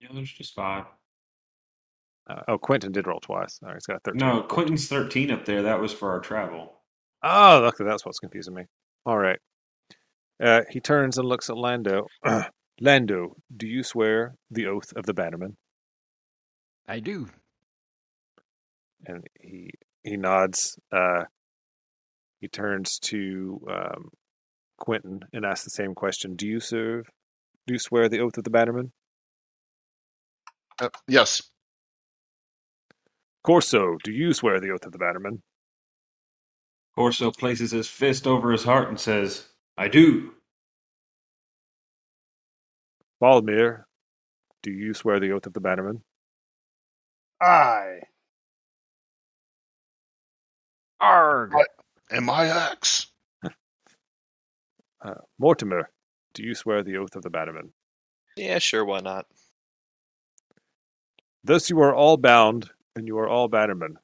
Yeah, there's just five. Uh, oh, Quinten did roll twice. All right, he's got a thirteen. No, Quinten's 13 up there. That was for our travel. Oh, look, that's what's confusing me. All right. Uh, he turns and looks at Lando. Lando, do you swear the oath of the bannerman? I do. and he he nods. Uh, he turns to um, Quinten and asks the same question: Do you serve? Do you swear the oath of the bannerman? Uh, yes. Corso, do you swear the oath of the bannerman? Corso places his fist over his heart and says, I do. Balmir, do you swear the oath of the bannerman? Aye. Arg. M-I-X. Uh, Mortimer, do you swear the oath of the bannerman? Yeah, sure, why not? Thus you are all bound, and you are all bannermen.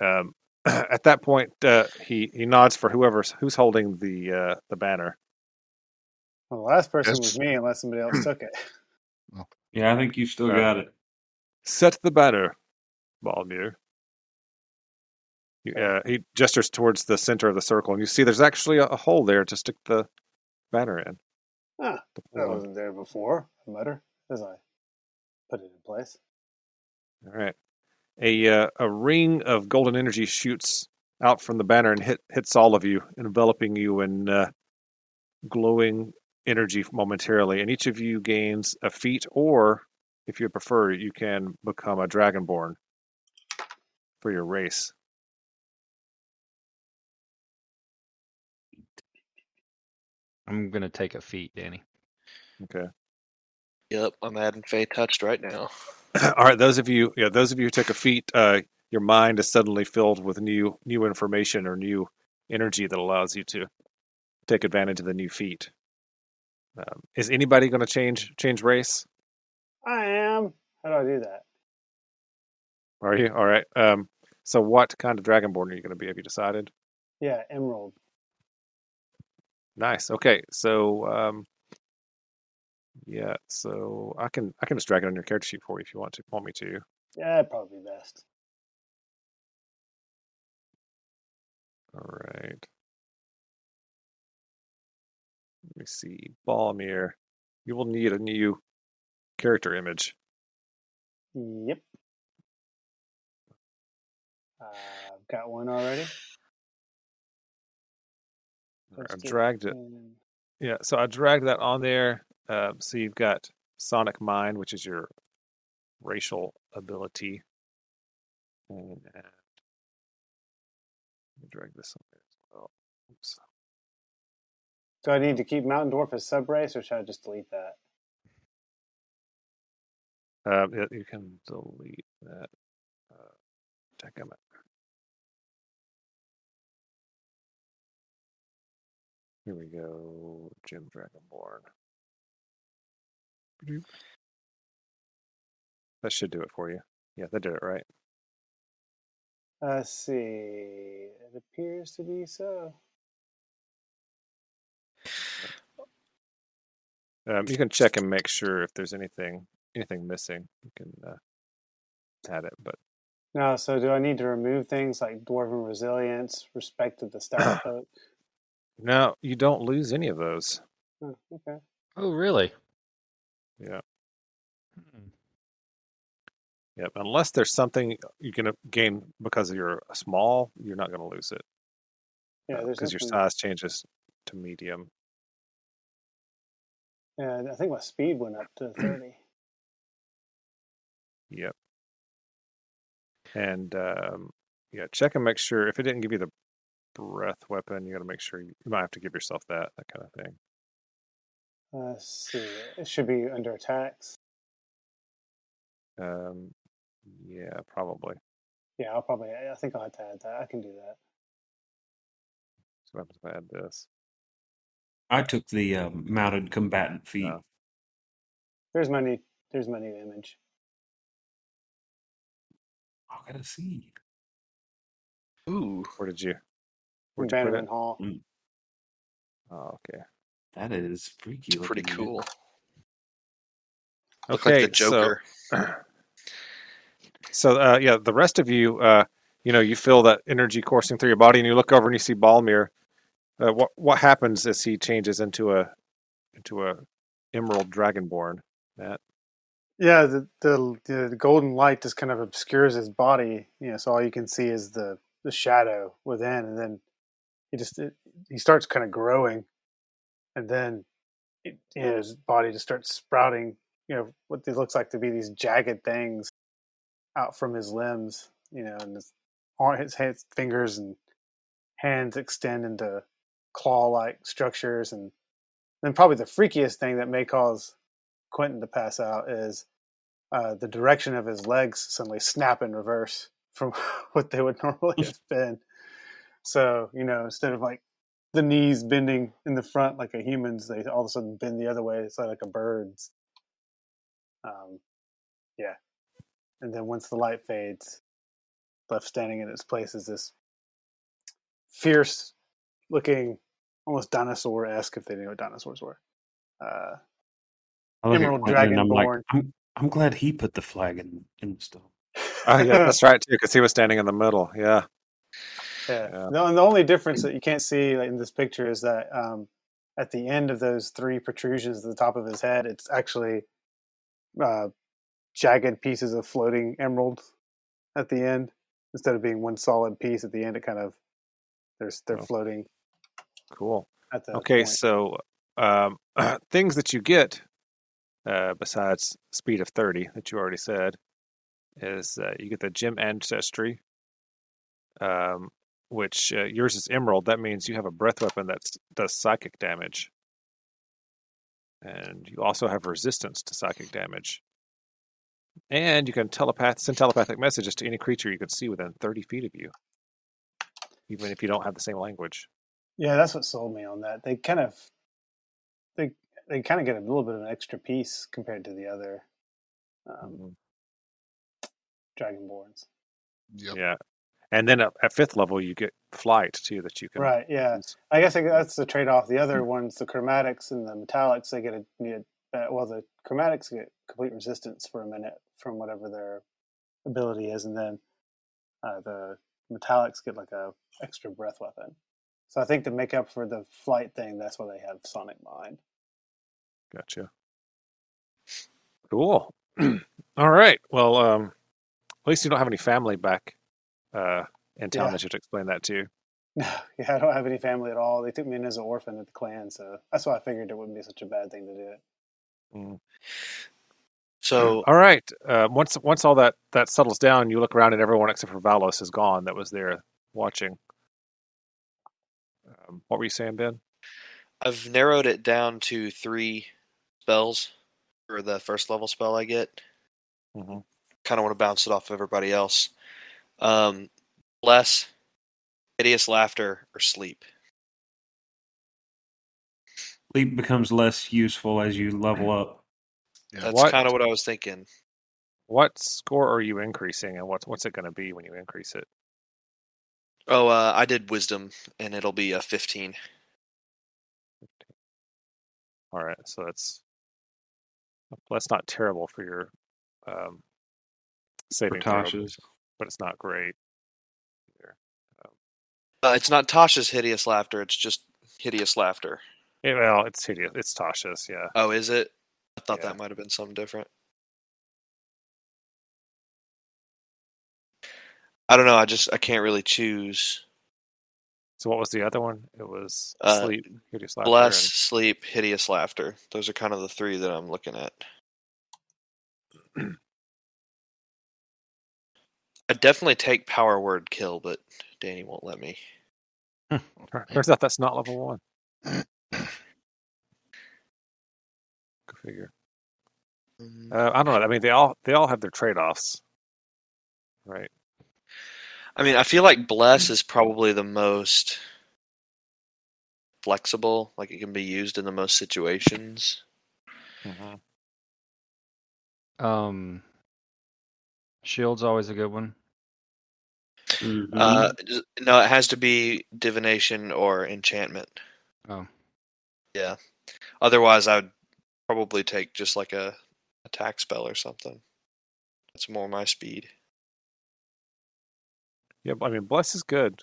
Um, at that point, uh, he he nods for whoever's who's holding the uh, the banner. Well, the last person Yes. was me, unless somebody else took it. Yeah, I think you still Right. got it. Set the banner, Balmir. Uh, he gestures towards the center of the circle, and you see there's actually a, a hole there to stick the banner in. Ah, The that wasn't there before. I mutter as I put it in place. All right. A uh, a ring of golden energy shoots out from the banner and hit hits all of you, enveloping you in uh, glowing energy momentarily. And each of you gains a feat, or if you prefer, you can become a dragonborn for your race. I'm gonna take a feat, Danny. Okay. Yep, I'm adding Fey touched right now. all right. Those of you, yeah, those of you who took a feat, uh, your mind is suddenly filled with new new information or new energy that allows you to take advantage of the new feat. Um, is anybody going to change change race? I am. How do I do that? Are you all right? Um, so what kind of dragonborn are you going to be? Have you decided? Yeah, emerald. Nice. Okay. So um, yeah. So I can I can just drag it on your character sheet for you if you want to want me to. Yeah, probably best. All right. Let me see. Balmir. You will need a new character image. Yep. Uh, I've got one already. All right, Let's I've dragged it. in- Yeah, so I dragged that on there. Uh, so you've got Psionic Mind, which is your racial ability. And uh, let me drag this on there as well. Oops. Do I need to keep Mountain Dwarf as sub race, or should I just delete that? Um, you can delete that. Uh, check them out. Here we go. Gem Dragonborn. That should do it for you. Yeah, that did it right. Let's see. It appears to be so. Um, you can check and make sure if there's anything anything missing. You can uh, add it, but No, so do I need to remove things like dwarven resilience, respect to the stout folk? No, you don't lose any of those. Oh, okay. Oh, really? Yeah. Hmm. Yep. Unless there's something you can gain because you're small, you're not going to lose it Yeah, there's because your size changes to medium. Yeah, I think my speed went up to thirty. Yep. And um, yeah, check and make sure if it didn't give you the breath weapon, you got to make sure you, you might have to give yourself that that kind of thing. Let's see. It should be under attacks. Um, yeah, probably. Yeah, I'll probably. I think I'll have to add that. I can do that. So what happens if I add this? I took the um, mounted combatant feat. Oh. There's my new. There's my new image. I gotta see. Ooh, Where did you? From Where'd you put Bannerman it? Hall. Oh, okay. That is freaky. it's pretty looking, dude. cool. Look Okay, like the Joker. So uh, yeah, the rest of you, uh, you know, you feel that energy coursing through your body, and you look over and you see Balmir. Uh, what what happens as he changes into a into a emerald dragonborn? That Yeah, the, the the golden light just kind of obscures his body. You know, so all you can see is the the shadow within, and then he just it, he starts kind of growing, and then it, you know, his body just starts sprouting. You know, what it looks like to be these jagged things out from his limbs. You know, and his his hands, fingers and hands extend into claw-like structures, and then probably the freakiest thing that may cause Quinten to pass out is uh, the direction of his legs suddenly snap in reverse from what they would normally have been. So, you know, instead of like the knees bending in the front like a human's, they all of a sudden bend the other way. It's like a bird's. Um, yeah. And then once the light fades, left standing in its place is this fierce looking, almost dinosaur esque if they knew what dinosaurs were. Uh, I look at Emerald Quinten and I'm like, Dragonborn. I'm, I'm glad he put the flag in, in the stone. Oh yeah, that's right too, because he was standing in the middle. Yeah. Yeah. Yeah. No, and the only difference that you can't see like, in this picture is that um, at the end of those three protrusions at the top of his head, it's actually uh, jagged pieces of floating emerald at the end instead of being one solid piece at the end. It kind of there's they're Oh. floating Cool. at the Okay, point. so um, things that you get uh, besides speed of 30 that you already said is uh, you get the gem ancestry, um, which uh, yours is emerald. That means you have a breath weapon that does psychic damage, and you also have resistance to psychic damage. And you can telepath send telepathic messages to any creature you can see within 30 feet of you, even if you don't have the same language. Yeah, that's what sold me on that. They kind of they they kind of get a little bit of an extra piece compared to the other um, Mhm. dragonborns. Yep. Yeah. And then at, at fifth level, you get flight too that you can. Right. Yeah. use. I guess that's the trade off. The other ones, the chromatics and the metallics, they get a uh, well, the chromatics get complete resistance for a minute from whatever their ability is, and then uh, the metallics get like a extra breath weapon. So I think to make up for the flight thing, that's why they have psionic mind. Gotcha. Cool. All right. Well, um, at least you don't have any family back uh, and town Yeah. that you have to explain that to. You. No, yeah, I don't have any family at all. They took me in as an orphan at the clan, so that's why I figured it wouldn't be such a bad thing to do it. Mm. So All right. Uh, once once all that that settles down, you look around and everyone except for Valos is gone. That was there watching. Um, what were you saying, Ben? I've narrowed it down to three spells for the first level spell I get. Mhm. Kind of want to bounce it off everybody else. Um, bless, hideous laughter, or sleep. Sleep becomes less useful as you level up. Yeah. That's kind of what I was thinking. What score are you increasing, and what's what's it going to be when you increase it? Oh, uh, I did wisdom, and it'll be a fifteen. All right, so that's that's not terrible for your um, saving throw, Tasha's. But it's not great. either. Uh, it's not Tasha's hideous laughter; it's just hideous laughter. Yeah, well, it's hideous. It's Tasha's, yeah. Oh, is it? I thought Yeah. that might have been something different. I don't know. I just I can't really choose. So what was the other one? It was Uh, sleep, hideous laughter, Bless, and- sleep, hideous laughter. Those are kind of the three that I'm looking at. I'd definitely take power word kill, but Danny won't let me. Turns out that's not level one. Go figure. Mm, Uh, I don't know. I mean, they all they all have their trade offs, right? I mean, I feel like bless is probably the most flexible. Like it can be used in the most situations. Mhm. Um, shield's always a good one. Mhm. Uh, no, it has to be divination or enchantment. Oh. Yeah. Otherwise, I would probably take just like a attack spell or something. That's more my speed. Yeah, I mean, bless is good.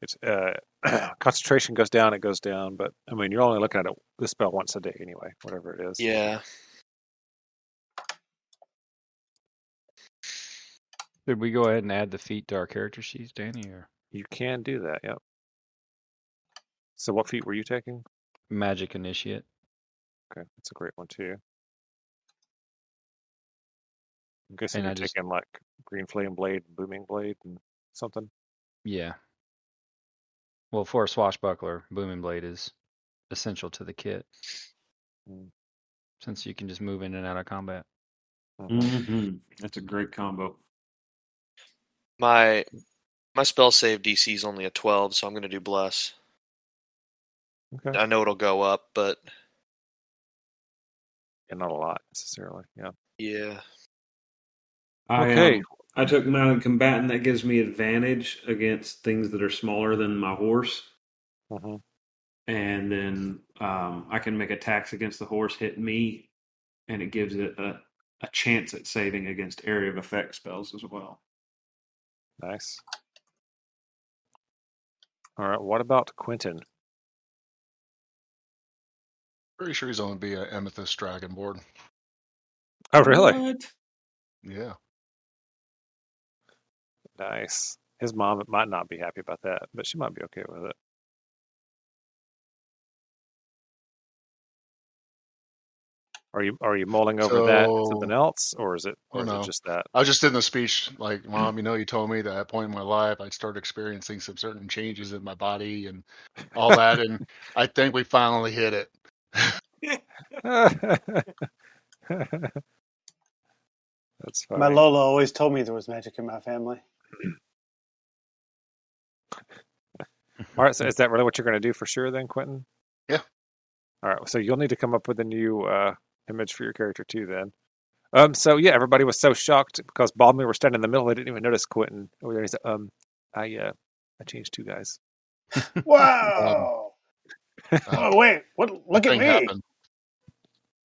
It's uh, concentration goes down, it goes down, but I mean, you're only looking at it this spell once a day anyway, whatever it is. Yeah. Did we go ahead and add the feat to our character sheets, Danny, or You can do that. Yep. So, what feat were you taking? magic initiate? Okay, that's a great one too. I'm guessing And you're I just- taking like green flame blade, booming blade, and something. Yeah. Well, for a swashbuckler, booming blade is essential to the kit, Mm. since you can just move in and out of combat. Mhm. Mhm. That's a great combo. My my spell save DC is only a 12, so I'm going to do bless. Okay. I know it'll go up, but Yeah, not a lot necessarily. Yeah. yeah. I, Okay. um, I took mounted combatant. That gives me advantage against things that are smaller than my horse, Mhm. and then um, I can make attacks against the horse hit me, and it gives it a, a chance at saving against area of effect spells as well. Nice. All right. What about Quinten? Pretty sure he's going to be an uh, amethyst dragonborn. Oh, really? What? Yeah. Nice. His mom might not be happy about that, but she might be okay with it. Are you are you mulling over that something else, or is it or You is know. it just that? I was just in the speech, like, Mom, you know, you told me that at that point in my life, I'd start experiencing some certain changes in my body and all that. and I think we finally hit it. That's funny. My Lola always told me there was magic in my family. All right, so is that really what you're going to do for sure then, Quinten? Yeah. All right, so you'll need to come up with a new uh, image for your character too then. Um, so yeah, everybody was so shocked because Bob and me were standing in the middle. They didn't even notice Quinten over there. He said, "Um, I uh, I changed two guys." Wow! Uh, oh wait, what? Look at me! happened.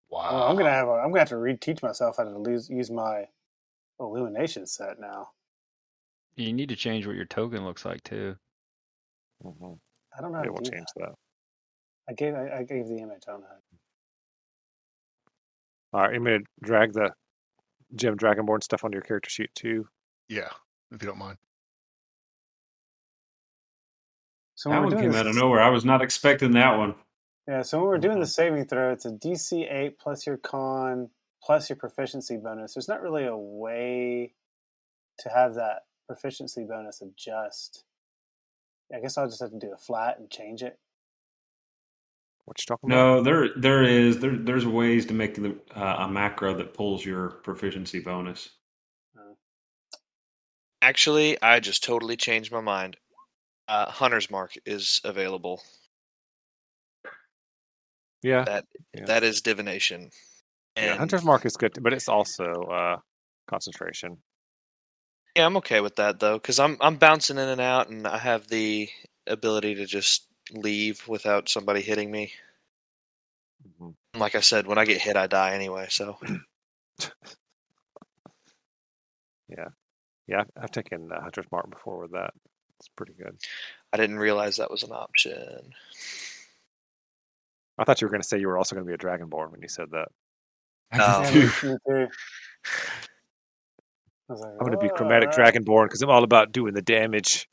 Wow. Oh, I'm gonna have. A, I'm gonna have to reteach myself how to use, use my illumination set now. You need to change what your token looks like too. Mhm. I don't know how It to will do change that. that. I gave. I, I gave the image. I don't know. All right, you going to drag the Gem Dragonborn stuff onto your character sheet too. Yeah, if you don't mind. So That when we're one came this, out of nowhere. I was not expecting that one. yeah. So when we're doing the Mhm. saving throw, it's a DC eight plus your con plus your proficiency bonus. There's not really a way to have that proficiency bonus adjust. I guess I'll just have to do a flat and change it. What you talking about? No, there there is there there's ways to make the, uh, a macro that pulls your proficiency bonus. Actually, I just totally changed my mind. Uh, Hunter's Mark is available. Yeah, That Yeah. that is divination. yeah. Hunter's Mark is good, but it's also uh, concentration. Yeah, I'm okay with that though, because I'm I'm bouncing in and out, and I have the ability to just leave without somebody hitting me. Mhm. Like I said, when I get hit, I die anyway. So Yeah, I've- I've taken uh, Hunter's Mark before with that. It's pretty good. I didn't realize that was an option. I thought you were going to say you were also going to be a Dragonborn when you said that. No. Yeah, me, me too. I was like, I'm going to be chromatic Dragonborn because I'm all about doing the damage.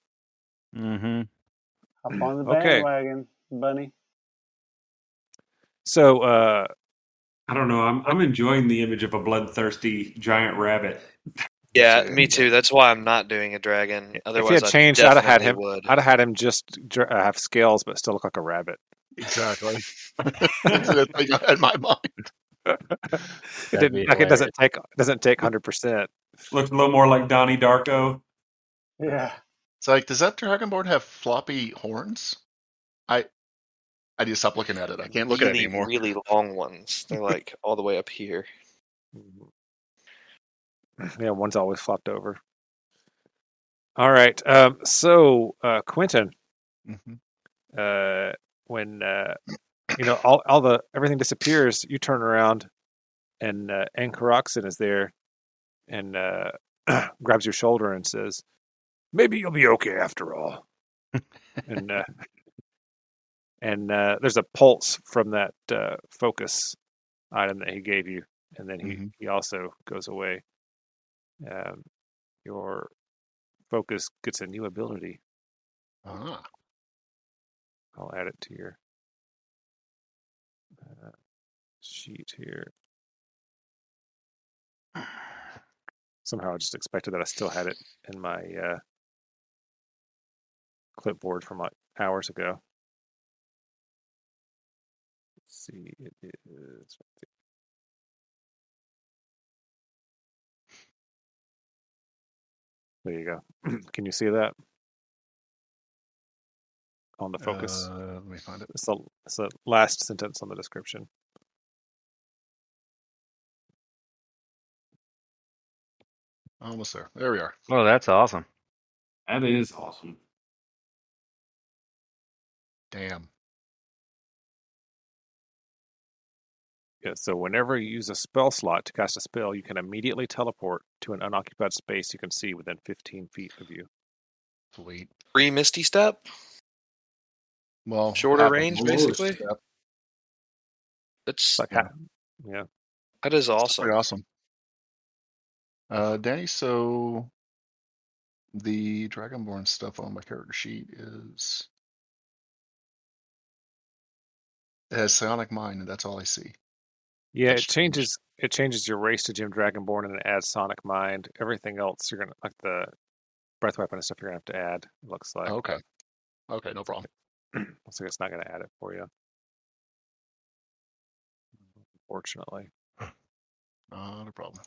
Mm-hmm. Hop on the Okay. bandwagon, bunny. So, uh, I don't know. I'm I'm enjoying the image of a bloodthirsty giant rabbit. Yeah, me too. That's why I'm not doing a dragon. Otherwise, if he had I changed, I'd have had definitely him. Would. I'd have had him just uh, have scales, but still look like a rabbit. Exactly. That's the thing I had in my mind. It didn't like it doesn't take doesn't take hundred percent. Looks a little more like Donnie Darko. Yeah. It's like, does that dragonborn have floppy horns? I I need to stop looking at it. I can't look at it really, anymore. really long ones. They're like all the way up here. Yeah, one's always flopped over. All right. Um, so, uh, Quinten, Mhm. uh, when uh, you know all, all the everything disappears, you turn around, and uh, Ankoroxin is there, and uh, grabs your shoulder and says, "Maybe you'll be okay after all." and uh, and uh, there's a pulse from that uh, focus item that he gave you, and then he Mhm. he also goes away. Um, your focus gets a new ability. Ah, I'll add it to your uh, sheet here. Somehow I just expected that I still had it in my uh, clipboard from like hours ago. Let's see, it is. There you go. Can you see that on the focus? Uh, let me find it. It's the, it's the last sentence on the description. Almost there. There we are. Oh, that's awesome. That is awesome. Damn. Yeah, so whenever you use a spell slot to cast a spell, you can immediately teleport to an unoccupied space you can see within 15 feet of you. Sweet. Free Misty Step. Well, Shorter range, basically? step. That's It's like, ha- yeah. that is That's awesome. pretty awesome. Uh, Danny, so the Dragonborn stuff on my character sheet is it has Psionic Mind, and that's all I see. Yeah, That's it changes it changes your race to Gem Dragonborn and it adds Psionic Mind. Everything else you're gonna like the breath weapon and stuff you're gonna have to add, it looks like. Okay. Okay, no problem. Looks like it's not gonna add it for you. Unfortunately. Not a problem.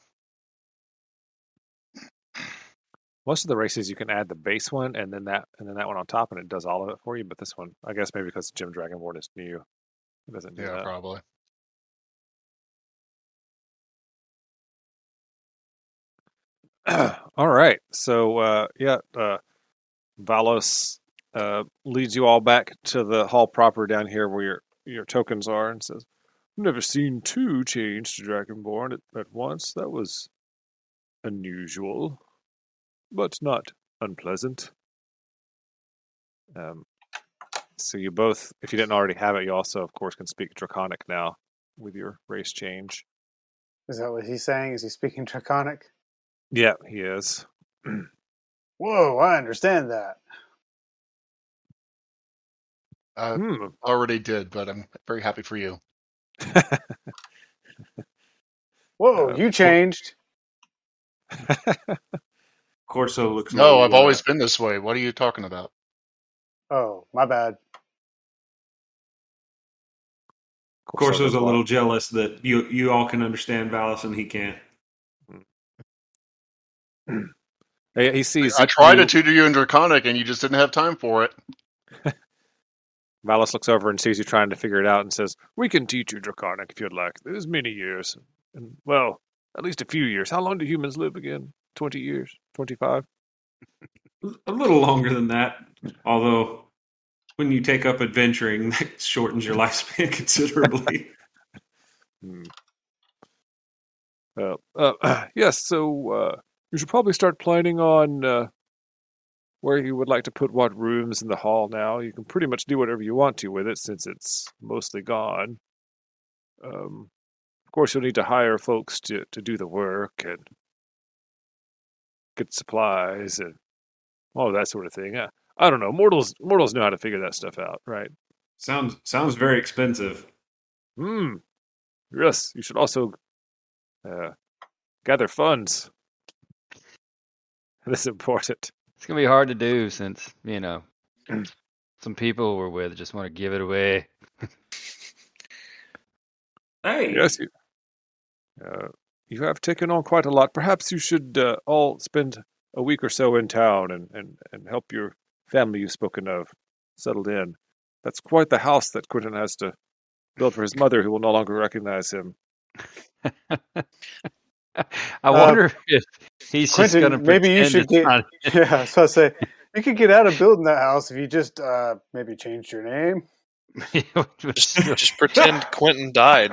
Most of the races you can add the base one and then that and then that one on top and it does all of it for you, but this one I guess maybe because Gem Dragonborn is new. Doesn't do Yeah, that. probably. all right. So uh yeah, uh Valos uh leads you all back to the hall proper down here where your your tokens are and says, I've never seen two change to Dragonborn at, at once. That was unusual. But not unpleasant. Um so you both if you didn't already have it, you also of course can speak Draconic now with your race change. Is that what he's saying? Is he speaking Draconic? Yeah, he is. Whoa, I understand that. I Hmm. already did, but I'm very happy for you. Whoa, Uh, you changed. Corso looks. No, I've always been this way. What are you talking about? Oh, my bad. Corso's a little jealous that you you all can understand Valis and he can't. Mm. He, he sees. I tried you, to tutor you in Draconic, and you just didn't have time for it. Valis looks over and sees you trying to figure it out and says, "We can teach you Draconic if you'd like. There's many years, and well, at least a few years. How long do humans live again? Twenty years? Twenty-five? A little longer than that, although when you take up adventuring, that shortens your lifespan considerably. Hmm. Uh, uh, yes. So uh, you should probably start planning on uh, where you would like to put what rooms in the hall. Now you can pretty much do whatever you want to with it since it's mostly gone. Um, of course, you'll need to hire folks to, to do the work and get supplies and all that sort of thing. I, I don't know. Mortals mortals know how to figure that stuff out, right? sounds sounds very expensive. Hmm. Yes, you should also uh, gather funds. That's important. It's gonna be hard to do since you know some people we're with just want to give it away. Hey, Yes, you, uh, you have taken on quite a lot. Perhaps you should uh, all spend a week or so in town and, and, and help your family you've spoken of settled in. That's quite the house that Quinten has to build for his mother, who will no longer recognize him. I wonder if he's just Quinten, gonna maybe you should get- not- Yeah, so I say you could get out of building that house if you just uh, maybe changed your name. Just, just pretend Quinten died.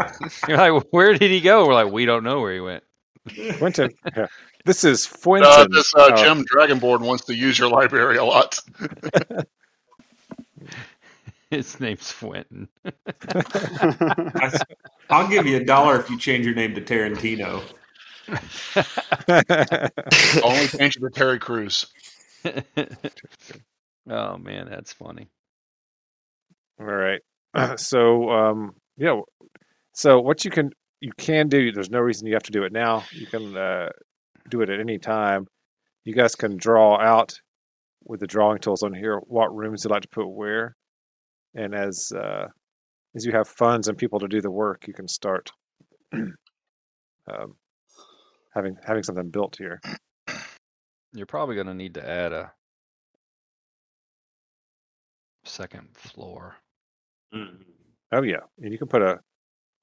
You're like, where did he go? We're like, we don't know where he went. Quinten, yeah. this is Fuenton. Uh, this uh, Uh, Gem Dragonborn wants to use your library a lot. His name's Fenton. I, I'll give you a dollar if you change your name to Tarantino. Only change it to Terry Crews. oh man, that's funny. All right. So, um, yeah. So, what you can you can do. There's no reason you have to do it now. You can uh, do it at any time. You guys can draw out with the drawing tools on here what rooms you'd like to put where, and as uh, as you have funds and people to do the work, you can start um, having having something built here. You're probably gonna need to add a second floor. Mm. Oh yeah, and you can put a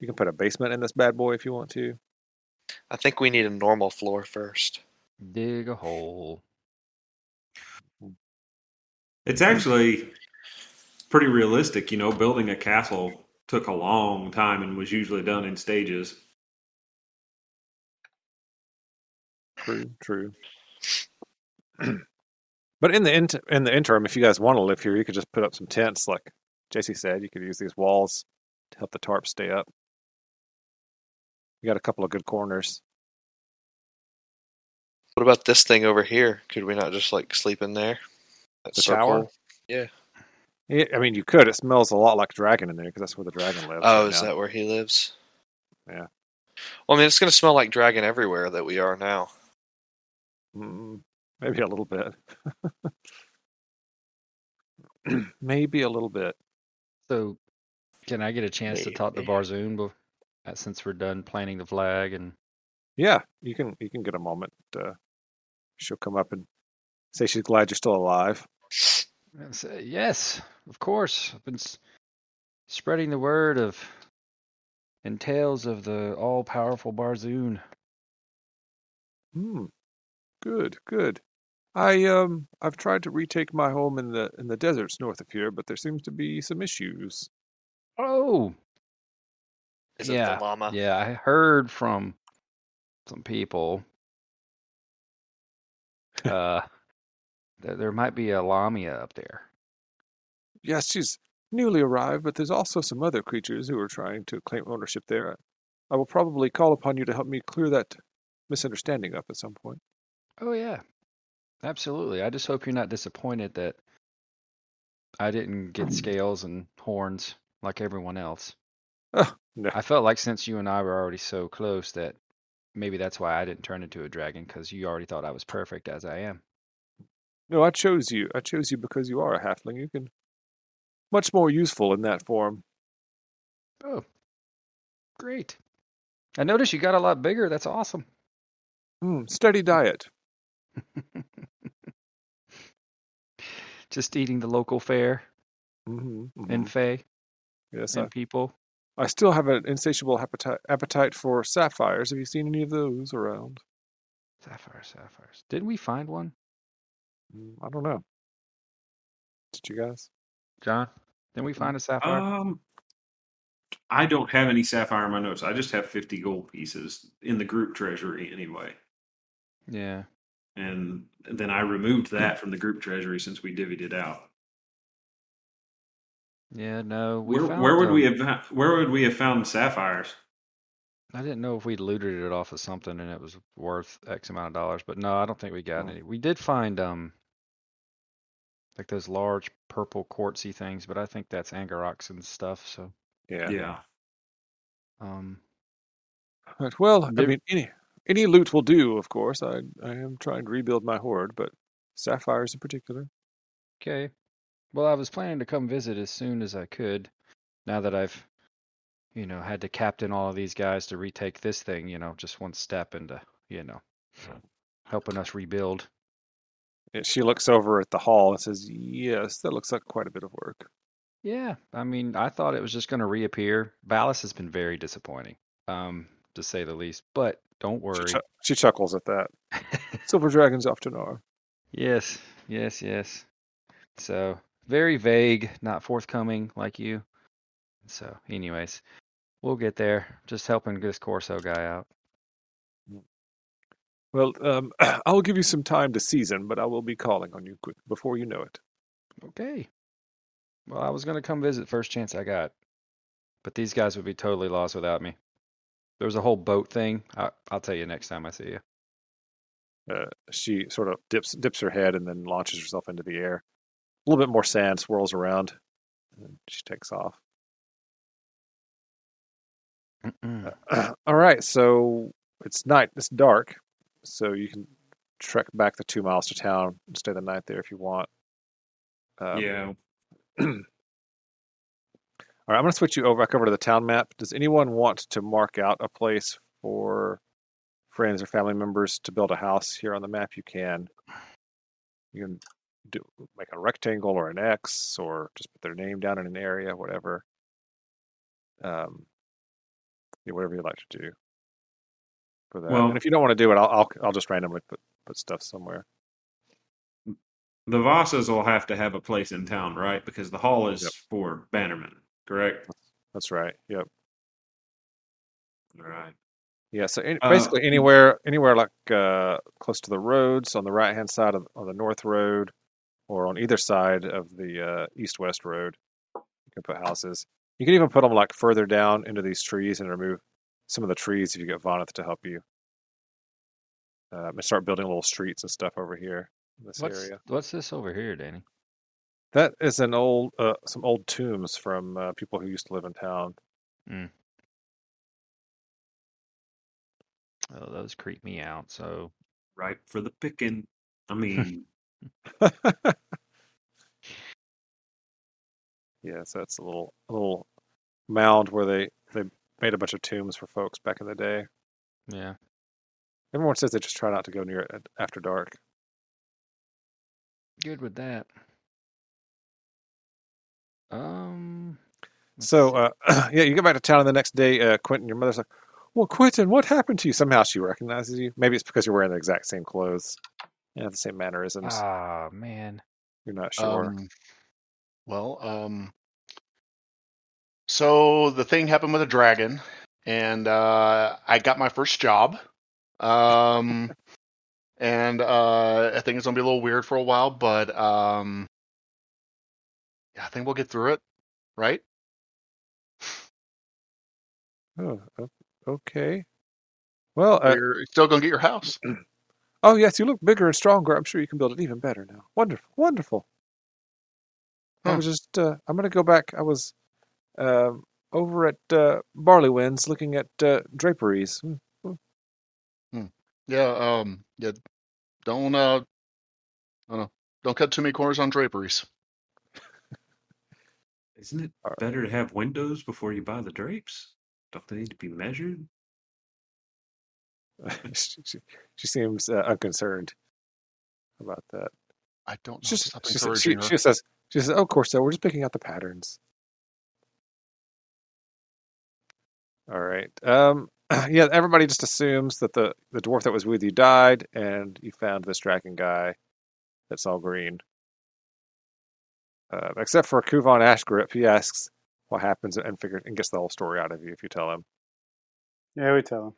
you can put a basement in this bad boy if you want to. I think we need a normal floor first. Dig a hole. It's actually pretty realistic. You know, building a castle took a long time and was usually done in stages. True, true. but in the int- in the interim, if you guys want to live here, you could just put up some tents, like JC said. You could use these walls to help the tarp stay up. You got a couple of good corners. What about this thing over here? Could we not just like sleep in there? That The tower? Yeah. Yeah, I mean, you could. It smells a lot like dragon in there because that's where the dragon lives. Oh, right is now. that where he lives? Yeah. Well, I mean, it's going to smell like dragon everywhere that we are now. Mm, maybe a little bit. maybe a little bit. So, can I get a chance to talk to Maybe. Barzoon bef- uh, since we're done planting the flag? And Yeah, you can. You can get a moment. Uh, she'll come up and say she's glad you're still alive. and say, yes, of course. I've been s- spreading the word of and tales of the all-powerful Barzoon. Hmm. Good. Good. I um I've tried to retake my home in the in the deserts north of here, but there seems to be some issues. Oh, Is yeah, it the llama? yeah. I heard from some people. Uh, there, there might be a lamia up there. Yes, she's newly arrived, but there's also some other creatures who are trying to claim ownership there. I will probably call upon you to help me clear that misunderstanding up at some point. Oh yeah, absolutely. I just hope you're not disappointed that I didn't get scales and horns like everyone else. Oh, no. I felt like since you and I were already so close that maybe that's why I didn't turn into a dragon because you already thought I was perfect as I am. No, I chose you. I chose you because you are a halfling. You can much more useful in that form. Oh, great. I noticed you got a lot bigger. That's awesome. Hmm, steady diet. Just eating the local fare mm-hmm, and Faye yes, I, and people. I still have an insatiable appetite, appetite for sapphires. Have you seen any of those around? Sapphires, sapphires. Didn't we find one? Mm, I don't know. Did you guys? John? Didn't we find a sapphire? Um, I don't have any sapphire in my notes. I just have 50 gold pieces in the group treasury anyway. yeah. And then I removed that from the group treasury since we divvied it out. Yeah, no. We Where, found, where would we have where would we have found sapphires? I didn't know if we looted it off of something and it was worth X amount of dollars, but no, I don't think we got Oh. any. We did find um like those large purple quartzy things, but I think that's Ankoroxin stuff, so Yeah. Yeah. um Right, Well, I mean, any any loot will do. Of course, I I am trying to rebuild my hoard, but sapphires in particular. okay. Well, I was planning to come visit as soon as I could. Now that I've you know, had to captain all of these guys to retake this thing, you know, just one step into, you know, helping us rebuild. And she looks over at the hall and says, "Yes, that looks like quite a bit of work." Yeah, I mean, I thought it was just going to reappear. Valis has been very disappointing, um, to say the least. But don't She, worry. she chuckles at that. Silver dragons often are. yes, yes, yes. So very vague, not forthcoming like you. So, anyways, we'll get there. Just helping this Corso guy out. Well, um, I'll give you some time to season, but I will be calling on you quick before you know it. Okay. Well, I was going to come visit first chance I got, but these guys would be totally lost without me. There was a whole boat thing. I, I'll tell you next time I see you. Uh, she sort of dips dips her head and then launches herself into the air. A little bit more sand swirls around, and she takes off. Mm-mm. All right, so it's night. It's dark, so you can trek back the two miles to town and stay the night there if you want. Um, yeah. All right, I'm going to switch you over back over to the town map. Does anyone want to mark out a place for friends or family members to build a house here on the map? You can. You can do like a rectangle or an X, or just put their name down in an area, whatever. Um, yeah, whatever you'd like to do for that. Well- and if you don't want to do it, I'll I'll, I'll just randomly put put stuff somewhere. The Vassas will have to have a place in town, right? Because the hall is Yep. for Bannerman, correct? That's right. Yep. All right. Yeah. So any, Uh, basically anywhere, anywhere like uh, close to the roads on the right hand side of on the north road, or on either side of the uh, east west road, you can put houses. You can even put them like further down into these trees and remove some of the trees if you get Voneth to help you. Uh, and start building little streets and stuff over here in this What's area. what's this over here, Danny? That is an old, uh, some old tombs from uh, people who used to live in town. Oh, those creep me out. So Right for the picking. I mean, Yeah, so it's a little a little mound where they they made a bunch of tombs for folks back in the day. yeah, Everyone says they just try not to go near it after dark. good with that. Um. So uh, yeah, you get back to town and the next day, uh, Quinten, your mother's like, "Well, Quinten, what happened to you?" Somehow she recognizes you. Maybe it's because you're wearing the exact same clothes, yeah, the same mannerisms. Ah man. you're not sure. Um, well, um, so the thing happened with a dragon, and uh, I got my first job. Um, and uh, I think it's gonna be a little weird for a while, but um, yeah, I think we'll get through it, right? oh, okay. Well, uh, You're still gonna get your house. oh yes, you look bigger and stronger. I'm sure you can build it even better now. Wonderful, wonderful. I was just, uh, I'm gonna go back. I was um, over at uh, Barley Winds looking at uh, draperies. Hmm. Yeah. Um. Yeah. Don't uh. I don't know. Don't cut too many corners on draperies. isn't it better to have windows before you buy the drapes? Don't they need to be measured? she, she, she seems uh, unconcerned about that. I don't know. Just, Stop she, sa- she, she says, she says, "Oh, of course, so we're just picking out the patterns." All right. Um, yeah, everybody just assumes that the the dwarf that was with you died, and you found this dragon guy that's all green. Uh, except for Kuvan Ashgrip, he asks what happens and figures and gets the whole story out of you if you tell him. Yeah, we tell him.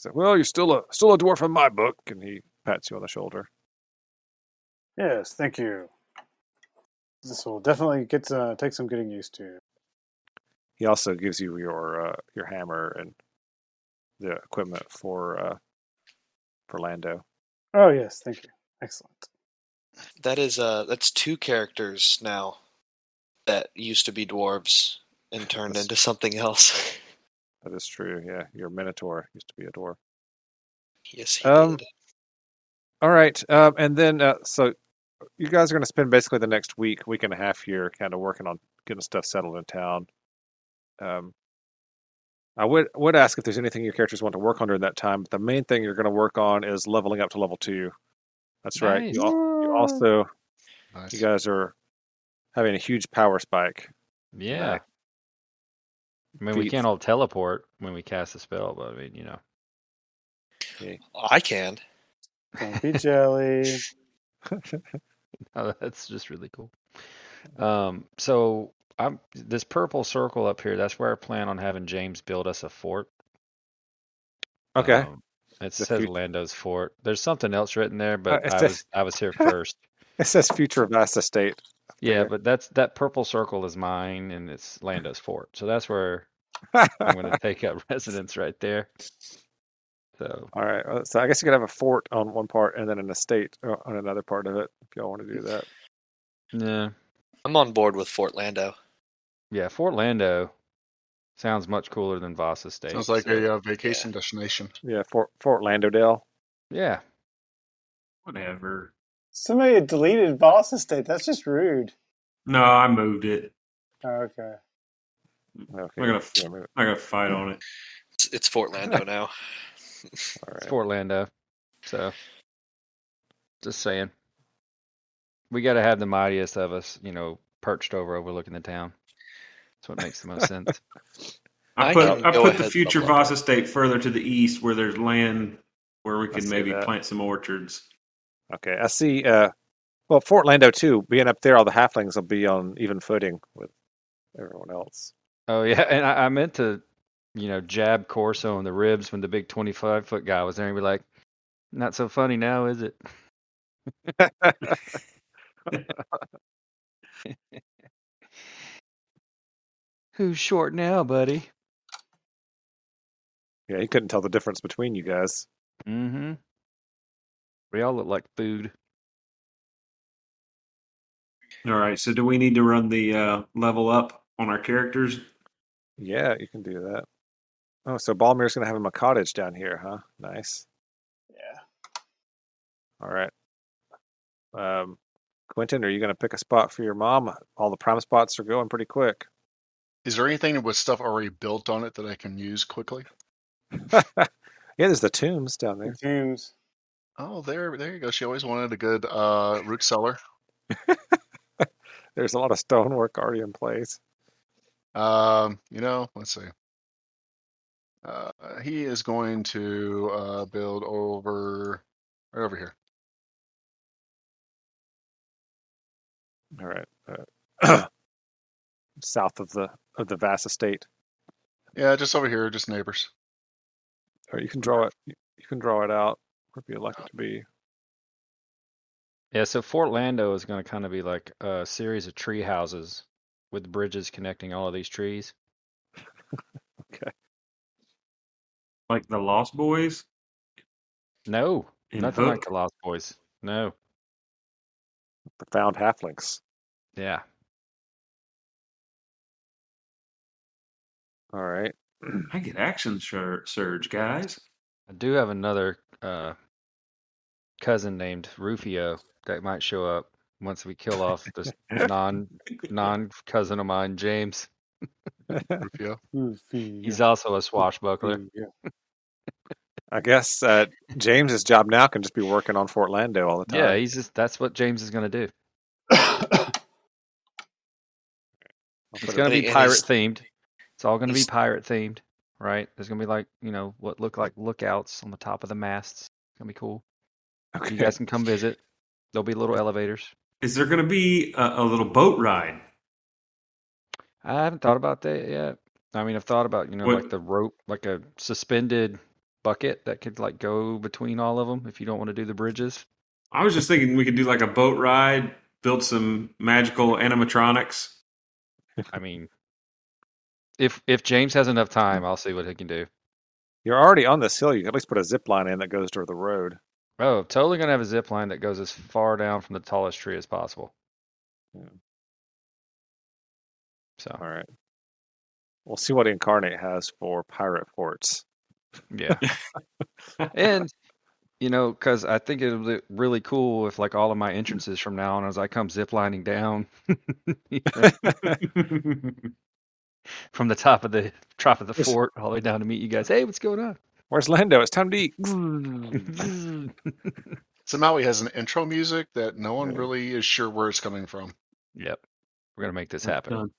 He's like, "Well, you're still a still a dwarf in my book," and he pats you on the shoulder. Yes, thank you. This will definitely get uh, take some getting used to. He also gives you your uh, your hammer and the equipment for uh, for Lando. Oh yes, thank you. Excellent. That is uh that's two characters now that used to be dwarves and turned That's- into something else. That is true. Yeah, your Minotaur used to be a dwarf. yes, he Um, did. All right, um, and then uh, so you guys are going to spend basically the next week, week and a half here, kind of working on getting stuff settled in town. Um, I would would ask if there's anything your characters want to work on during that time, but the main thing you're going to work on is leveling up to level two. That's right. You, al- you also Nice. you guys are having a huge power spike. Yeah. I mean, we can't all teleport when we cast a spell, but I mean, you know. I can. Don't be jelly. Oh, that's just really cool. Um, so I'm this purple circle up here. That's where I plan on having James build us a fort. Okay. Um, it The says fut- Lando's fort. There's something else written there, but it I says- was I was here first. It says future vast estate. Yeah, but that's that purple circle is mine, and it's Lando's fort. So that's where I'm going to take up residence right there. So All right. uh, So I guess you could have a fort on one part and then an estate uh, on another part of it if y'all want to do that. yeah, I'm on board with Fort Lando. yeah, Fort Lando sounds much cooler than Vas Estate. Sounds like so, a uh, vacation destination. Yeah, Fort Fort Landodale. yeah. Whatever. Somebody had deleted Boss Estate. That's just rude. No, I moved it. Oh, okay. Okay. We're gonna- yeah, maybe- I got to fight on it. It's, it's Fort Lando now. all It's right. Fort Lando. So, just saying. We got to have the mightiest of us, you know, perched over overlooking the town. That's what makes the most sense. I I put can I put the future Pablo. Vas estate further to the east where there's land where we I can maybe that. plant some orchards. Okay, I see. Uh, well, Fort Lando too. Being up there, all the halflings will be on even footing with everyone else. Oh yeah, and I, I meant to, you know, jab Corso in the ribs when the big twenty-five foot guy was there, and be like, "Not so funny now, is it?" Who's short now, buddy? Yeah, he couldn't tell the difference between you guys. Mm-hmm. We all look like food. All right. So do we need to run the uh, level up on our characters? Yeah, you can do that. Oh, so Balmir's going to have him a cottage down here, huh? Nice. Yeah. All right. Um, Quinten, are you going to pick a spot for your mom? All the prime spots are going pretty quick. Is there anything with stuff already built on it that I can use quickly? yeah, there's the tombs down The there. tombs. Oh, there, there you go. She always wanted a good uh, root cellar. There's a lot of stonework already in place. Um, you know, let's see. Uh, he is going to uh, build over right over here. All right. Uh, south of the of the vast estate. Yeah, just over here, just neighbors. Or you can draw it. You can draw it out wherever be like to be. Yeah, so Fort Lando is going to kind of be like a series of tree houses with bridges connecting all of these trees. Okay. Like the Lost Boys? No, In nothing like the Lost Boys. No. The found halflings. Yeah. All right. I get action sur- surge, guys. I do have another uh, cousin named Rufio that might show up once we kill off this non non cousin of mine, James. Rufio. He's also a swashbuckler. Yeah. I guess uh, James's job now can just be working on Fort Lando all the time. Yeah, he's just that's what James is going to do. It's going to be pirate themed. It's all going to be pirate themed, right? There's going to be like you know what look like lookouts on the top of the masts. It's going to be cool. okay. You guys can come visit. There'll be little elevators. Is there going to be a, a little boat ride? I haven't thought about that yet. I mean, I've thought about you know What- like the rope, like a suspended bucket that could like go between all of them if you don't want to do the bridges. I was just thinking we could do like a boat ride, build some magical animatronics. I mean, if if James has enough time, I'll see what he can do. You're already on this hill. You can at least put a zip line in that goes to the road. Oh, totally gonna have a zip line that goes as far down from the tallest tree as possible. Yeah. So All right. We'll see what Inkarnate has for pirate forts. yeah, and you know, because I think it'll be really cool if like all of my entrances from now on, as I come ziplining down from the top of the top of the it's, fort all the way down to meet you guys. Hey, what's going on? Where's Lando? It's time to eat. so Maui has an intro music that no one really is sure where it's coming from. Yep. We're gonna make this happen.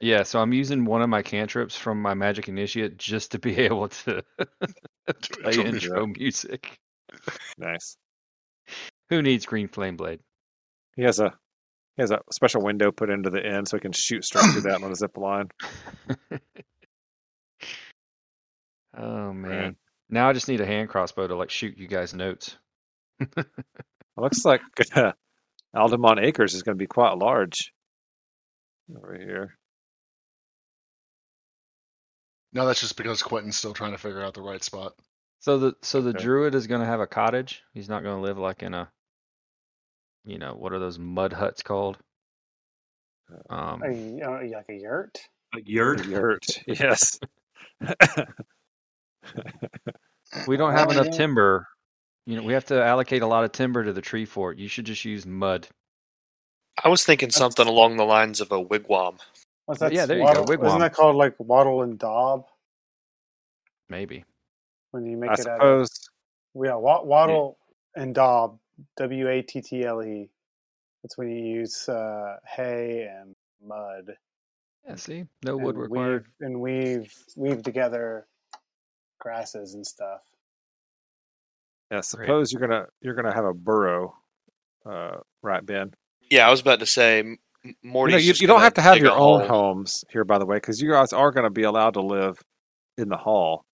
Yeah, so I'm using one of my cantrips from my magic initiate just to be able to play intro, intro music. Nice. Who needs green flame blade? He has a he has a special window put into the end so he can shoot straight through that on a zip line. Oh man. Right. Now I just need a hand crossbow to like shoot you guys notes. It looks like uh, Aldemont Acres is going to be quite large over here. No, that's just because Quinten's still trying to figure out the right spot. So the so the Okay. druid is gonna have a cottage. He's not gonna live like in a you know, what are those mud huts called? Um A, uh, like a yurt. A yurt? The yurt, yes. we don't have enough timber. You know, we have to allocate a lot of timber to the tree fort. You should just use mud. I was thinking something along the lines of a wigwam. What's that? yeah, there you go, wattle, wigwam. Isn't that called like wattle and daub Maybe. when you make I it out of suppose yeah, wa- wattle and daub, W A T T L E. That's when you use uh, hay and mud. Yeah, see? No and wood required. Weave, and weave weave together grasses and stuff. Yeah, suppose you're gonna you're gonna have a burrow, uh, right, Ben? Yeah, I was about to say, M- You, Morty's know, you, just you don't have to have your own hole. homes here, by the way, because you guys are going to be allowed to live in the hall.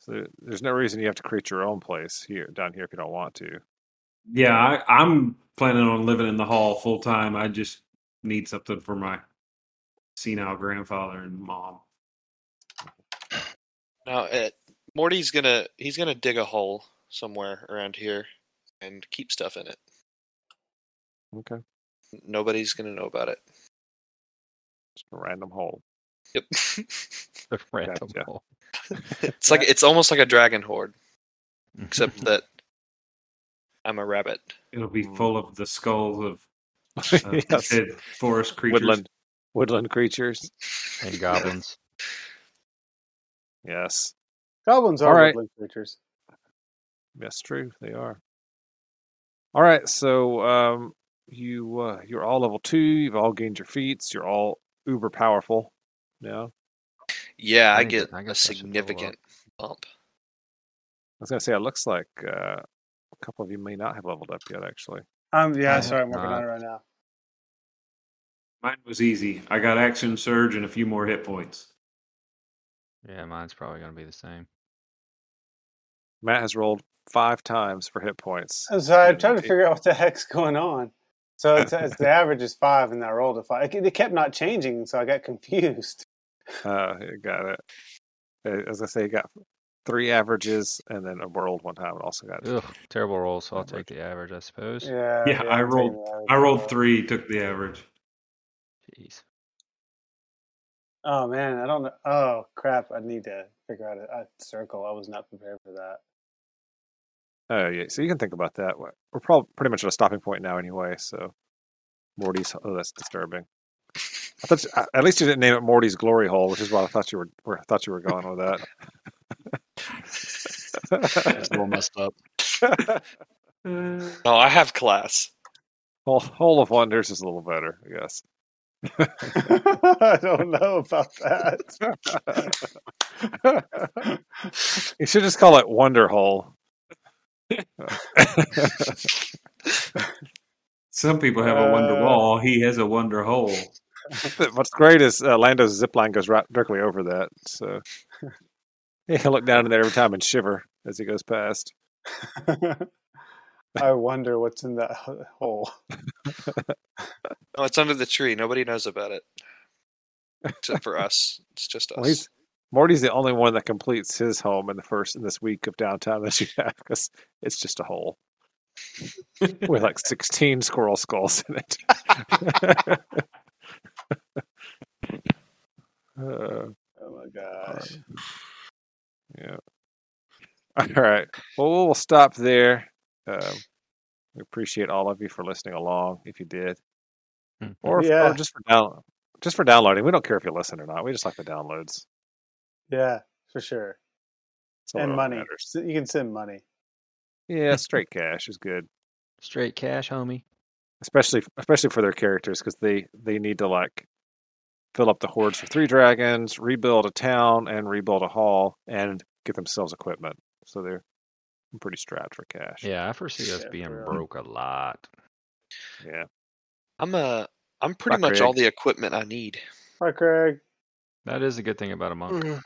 So there's no reason you have to create your own place here down here if you don't want to. Yeah, I, I'm planning on living in the hall full time. I just need something for my senile grandfather and mom. Now, it, Morty's gonna he's gonna dig a hole somewhere around here and keep stuff in it. Okay, Nobody's gonna know about it. just a random hole. Yep. The random Gotcha. hole. it's like it's almost like a dragon hoard, except that I'm a rabbit. It'll be full of the skulls of uh, yes, dead forest creatures. woodland woodland creatures. and goblins. Yes, Goblins are All right. woodland creatures. that's true. They are. All right, so um, you uh, you're all level two. You've all gained your feats. You're all uber powerful now. Yeah, I I, think get that- I a guess I should level significant bump. I was gonna say it looks like uh, a couple of you may not have leveled up yet. Actually, Um, yeah, I sorry, I'm have working on it right now. Mine was easy. I got action surge and a few more hit points. Yeah, mine's probably gonna be the same. Matt has rolled five times for hit points. I'm sorry, I'm trying to figure out what the heck's going on. So it's, it's the average is five, and I rolled a five. It, it kept not changing, so I got confused. Uh, you got it. Uh, As I say, you got three averages and then a world one time. and also got Ugh, terrible roll. So I'll Average. take the average, I suppose. Yeah, Yeah, I I'm rolled- I rolled three, took the average. Jeez. Oh man, I don't know. Oh crap! I need to figure out a, a circle. I was not prepared for that. Oh yeah, so you can think about that. We're we're probably pretty much at a stopping point now anyway. So Morty's. Oh, that's disturbing. I thought you- at least you didn't name it Morty's Glory Hole, which is what I thought you were. Where I thought you were going with that. a little messed up. No, I have class. Hole, Hole of Wonders is a little better, I guess. I don't know about that. you should just call it Wonder Hole. Some people have a wonder Uh, wall. He has a wonder hole. What's great is uh, Lando's zip line goes right directly over that, so he'll look down in there every time and shiver as he goes past. I wonder what's in that hole. oh, it's under the tree. Nobody knows about it except for us. It's just us. Well, Morty's the only one that completes his home in the first in this week of downtown that you have because it's just a hole with like sixteen squirrel skulls in it. Uh, Oh my gosh. yeah. All right. Well, we'll stop there. Um, we appreciate all of you for listening along, if you did, Hmm. or, Yeah. or just for down, just for downloading. We don't care if you listen or not. We just like the downloads. Yeah, for sure. And money. matters. You can send money. Yeah, straight cash is good. Straight cash, homie. especially especially for their characters because they they need to like fill up the hoards for three dragons, rebuild a town, and rebuild a hall, and get themselves equipment. So they're pretty strapped for cash. Yeah, I foresee us Yeah, being for real. broke a lot. yeah. I'm uh I'm pretty Bye, much all the equipment I need. Hi, Craig. That is a good thing about a monk. Mm.